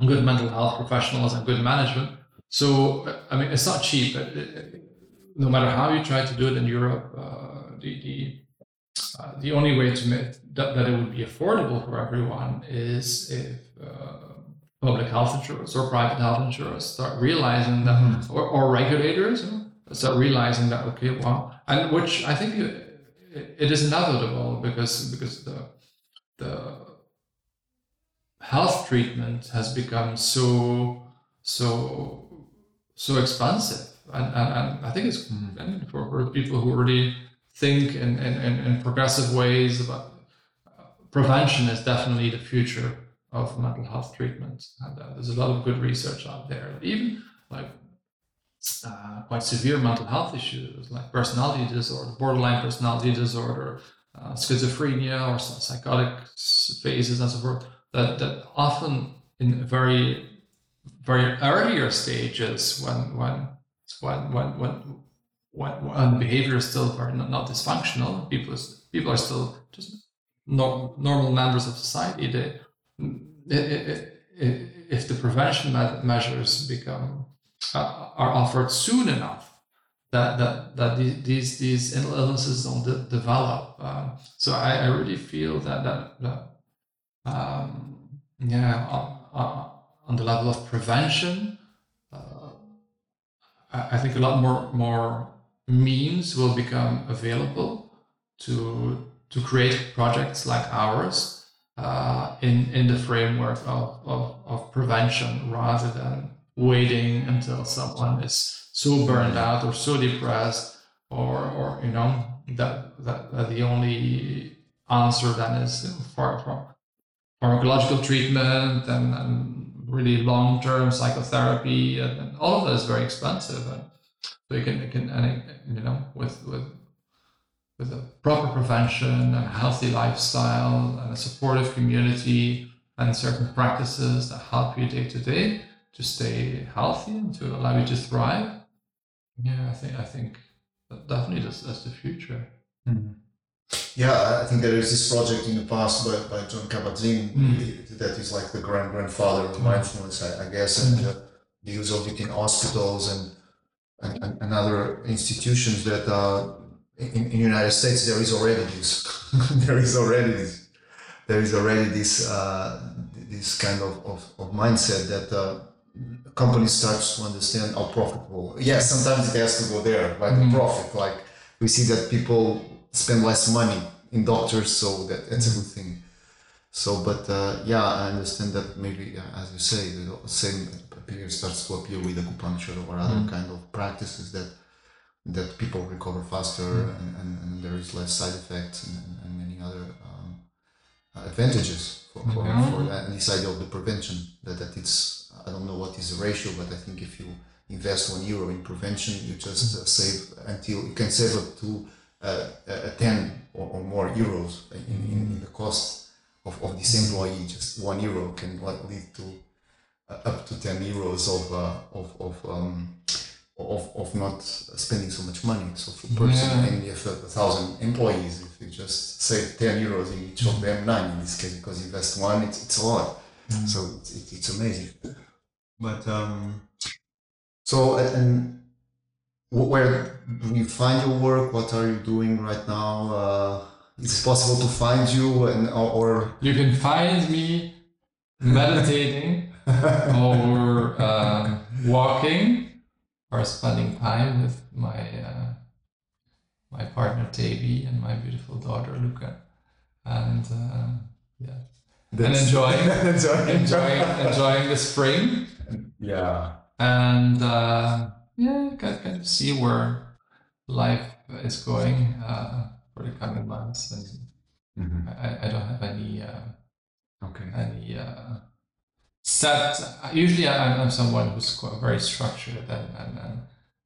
good mental health professionals and good management. So, I mean, it's not cheap. It- it- no matter how you try to do it in Europe, uh, the the uh, the only way to make that, that it would be affordable for everyone is if uh, public health insurers or private health insurers start realizing that, or, or regulators you know, start realizing that okay, well, and which I think it, it is inevitable because because the the health treatment has become so so so expensive. And, and, and I think it's mm-hmm. for, for people who really think in, in, in, progressive ways about uh, prevention is definitely the future of mental health treatment. And uh, there's a lot of good research out there. Even like uh, quite severe mental health issues like personality disorder borderline personality disorder uh, schizophrenia or psychotic phases and so forth that, that often in very very earlier stages when when when when when when, behavior is still very not, dysfunctional people is, people are still just no, normal members of society they it, it, if the prevention measures become uh, are offered soon enough that that that these these illnesses don't de- develop um, so I, I really feel that that, that um, yeah, on, on, on, the level of prevention, uh, I think a lot more more means will become available to to create projects like ours uh, in in the framework of, of, of prevention rather than waiting until someone is so burned out or so depressed or or you know that that, that the only answer then is far from pharmacological treatment and, and really long-term psychotherapy and, and, all of that is very expensive and so you can, you can and, you know with with with a proper prevention and a healthy lifestyle and a supportive community and certain practices that help you day to day to stay healthy and to allow you to thrive yeah i think i think that definitely that's, that's the future mm-hmm. Yeah, I think there is this project in the past by, by Jon Kabat-Zinn mm. that is like the grand grandfather of mindfulness, I, I guess, and uh, the use of it in hospitals and and, other institutions that uh, in, in the United States there is already this there is already this there is already this uh, this kind of, of, of mindset that uh, companies start to understand how profitable. Yes, sometimes it has to go there, like mm-hmm. the profit. Like we see that people spend less money in doctors, so that that's a good thing. So, but uh, yeah, I understand that maybe, as you say, the same period starts to appear with acupuncture or other mm. kind of practices that that people recover faster mm. and, and, and, there is less side effects and, and many other um, advantages for, for, mm-hmm. for that. And this idea of the prevention that, that it's, I don't know what is the ratio, but I think if you invest one euro in prevention, you just uh, save until you can save up to uh, uh, 10 or, or, more euros in, in, in, the cost of, of this employee. Just one euro can lead to uh, up to 10 euros of, uh, of, of, um, of, of not spending so much money. So for person, yeah. and if a, thousand employees, if you just save 10 euros in each of them, nine in this case, because you invest one, it's, it's a lot. Mm. So it's, it's amazing. But um, so, and where do you find your work? What are you doing right now? Uh, is it possible to find you and or you can find me meditating or uh, walking or spending time with my uh, my partner Tavi and my beautiful daughter Luca, and uh, yeah, That's and enjoying enjoying. enjoying enjoying the spring. Yeah, and uh, yeah, kind kind of see where life is going uh, for the coming months, and mm-hmm. I, I don't have any uh, okay. any uh, set. Usually, I'm, I'm someone who's very structured and and and,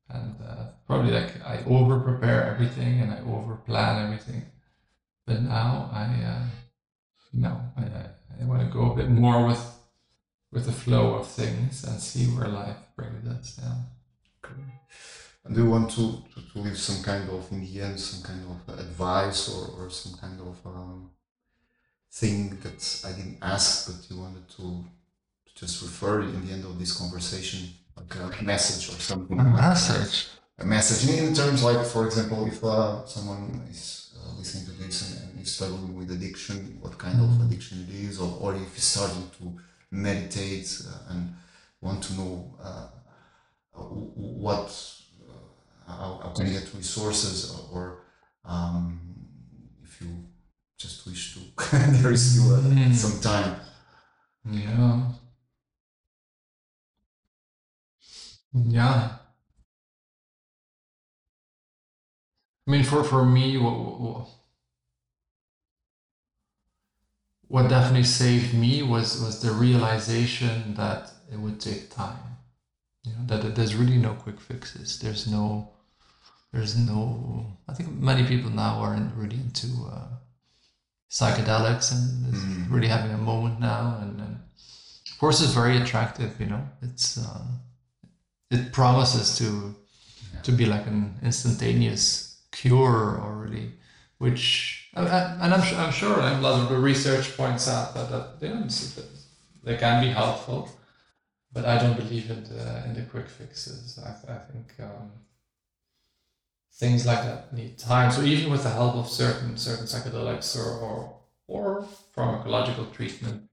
and uh, probably like I over prepare everything and I over plan everything. But now I uh, no I I want to go a bit more with with the flow of things and see where life brings us. Yeah. And do you want to, to, to leave some kind of, in the end, some kind of advice or, or some kind of um, thing that I didn't ask, but you wanted to just refer in the end of this conversation, like a message or something? A message? A message. In terms like, for example, if uh, someone is uh, listening to this and, is struggling with addiction, what kind mm-hmm. of addiction it is, or, or if he's starting to meditate uh, and want to know uh, what uh, how, how, can you get resources or um, if you just wish to there is still uh, mm. some time Yeah. Yeah. I mean, for, for me, what, what, what definitely saved me was, was the realization that it would take time. You know, that, that there's really no quick fixes. There's no, there's no, I think many people now are in, really into uh, psychedelics and mm. really having a moment now. And, and, of course, it's very attractive, you know, it's, um, it promises to, yeah. to be like an instantaneous cure already, which and I'm, I'm sure a lot of the research points out that, that they, they can be helpful, but I don't believe in the in the quick fixes. I, I think um, things like that need time. So even with the help of certain certain psychedelics or or, or pharmacological treatment,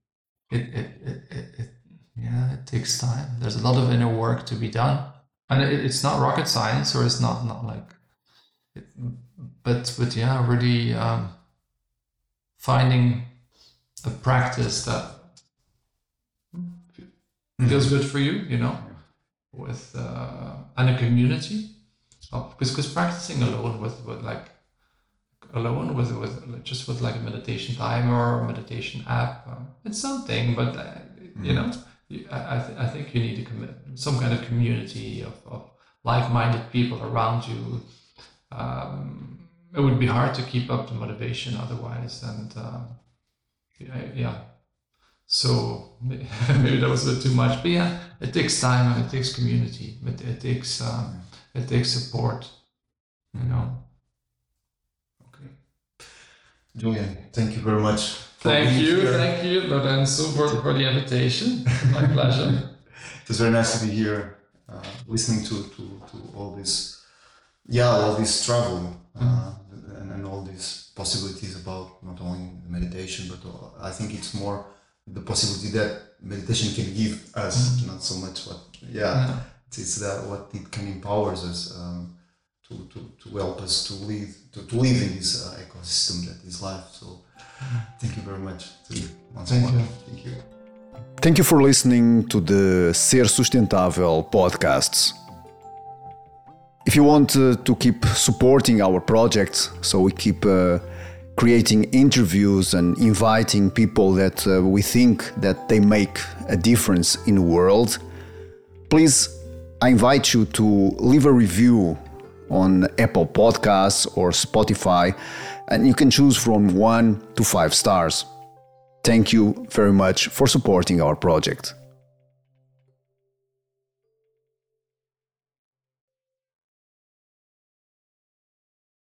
it, it, it, it yeah it takes time. There's a lot of inner work to be done, and it, it's not rocket science or it's not not like but but yeah, really um, finding a practice that mm-hmm. feels good for you, you know, with uh, and a community. Oh, because because practicing alone with with like alone with with just with like a meditation timer or a meditation app, um, it's something, but uh, you mm-hmm. know. I, th- I think you need to commit some kind of community of, of like-minded people around you um, it would be hard to keep up the motivation otherwise. And um, yeah, yeah, so maybe that was a bit too much. But yeah, it takes time and it takes community. It, it takes um, it takes support. You know. Okay, Julien, thank you very much. Thank you, here. thank you, Lorenzo, for, for the invitation. My pleasure. it was very nice to be here, uh, listening to, to, to all this yeah, all this travel uh, mm-hmm. and, and all these possibilities about not only meditation, but I think it's more the possibility that meditation can give us, mm-hmm. not so much what, yeah, yeah. It's, it's, that what it can empowers us um, to, to, to help us to live, to, to live in this uh, ecosystem that is life. So. Thank you very much. Once thank more. you. Thank you. Thank you for listening to the Ser Sustentável podcasts. If you want uh, to keep supporting our projects, so we keep uh, creating interviews and inviting people that uh, we think that they make a difference in the world, please I invite you to leave a review on Apple Podcasts or Spotify, and you can choose from one to five stars. Thank you very much for supporting our project.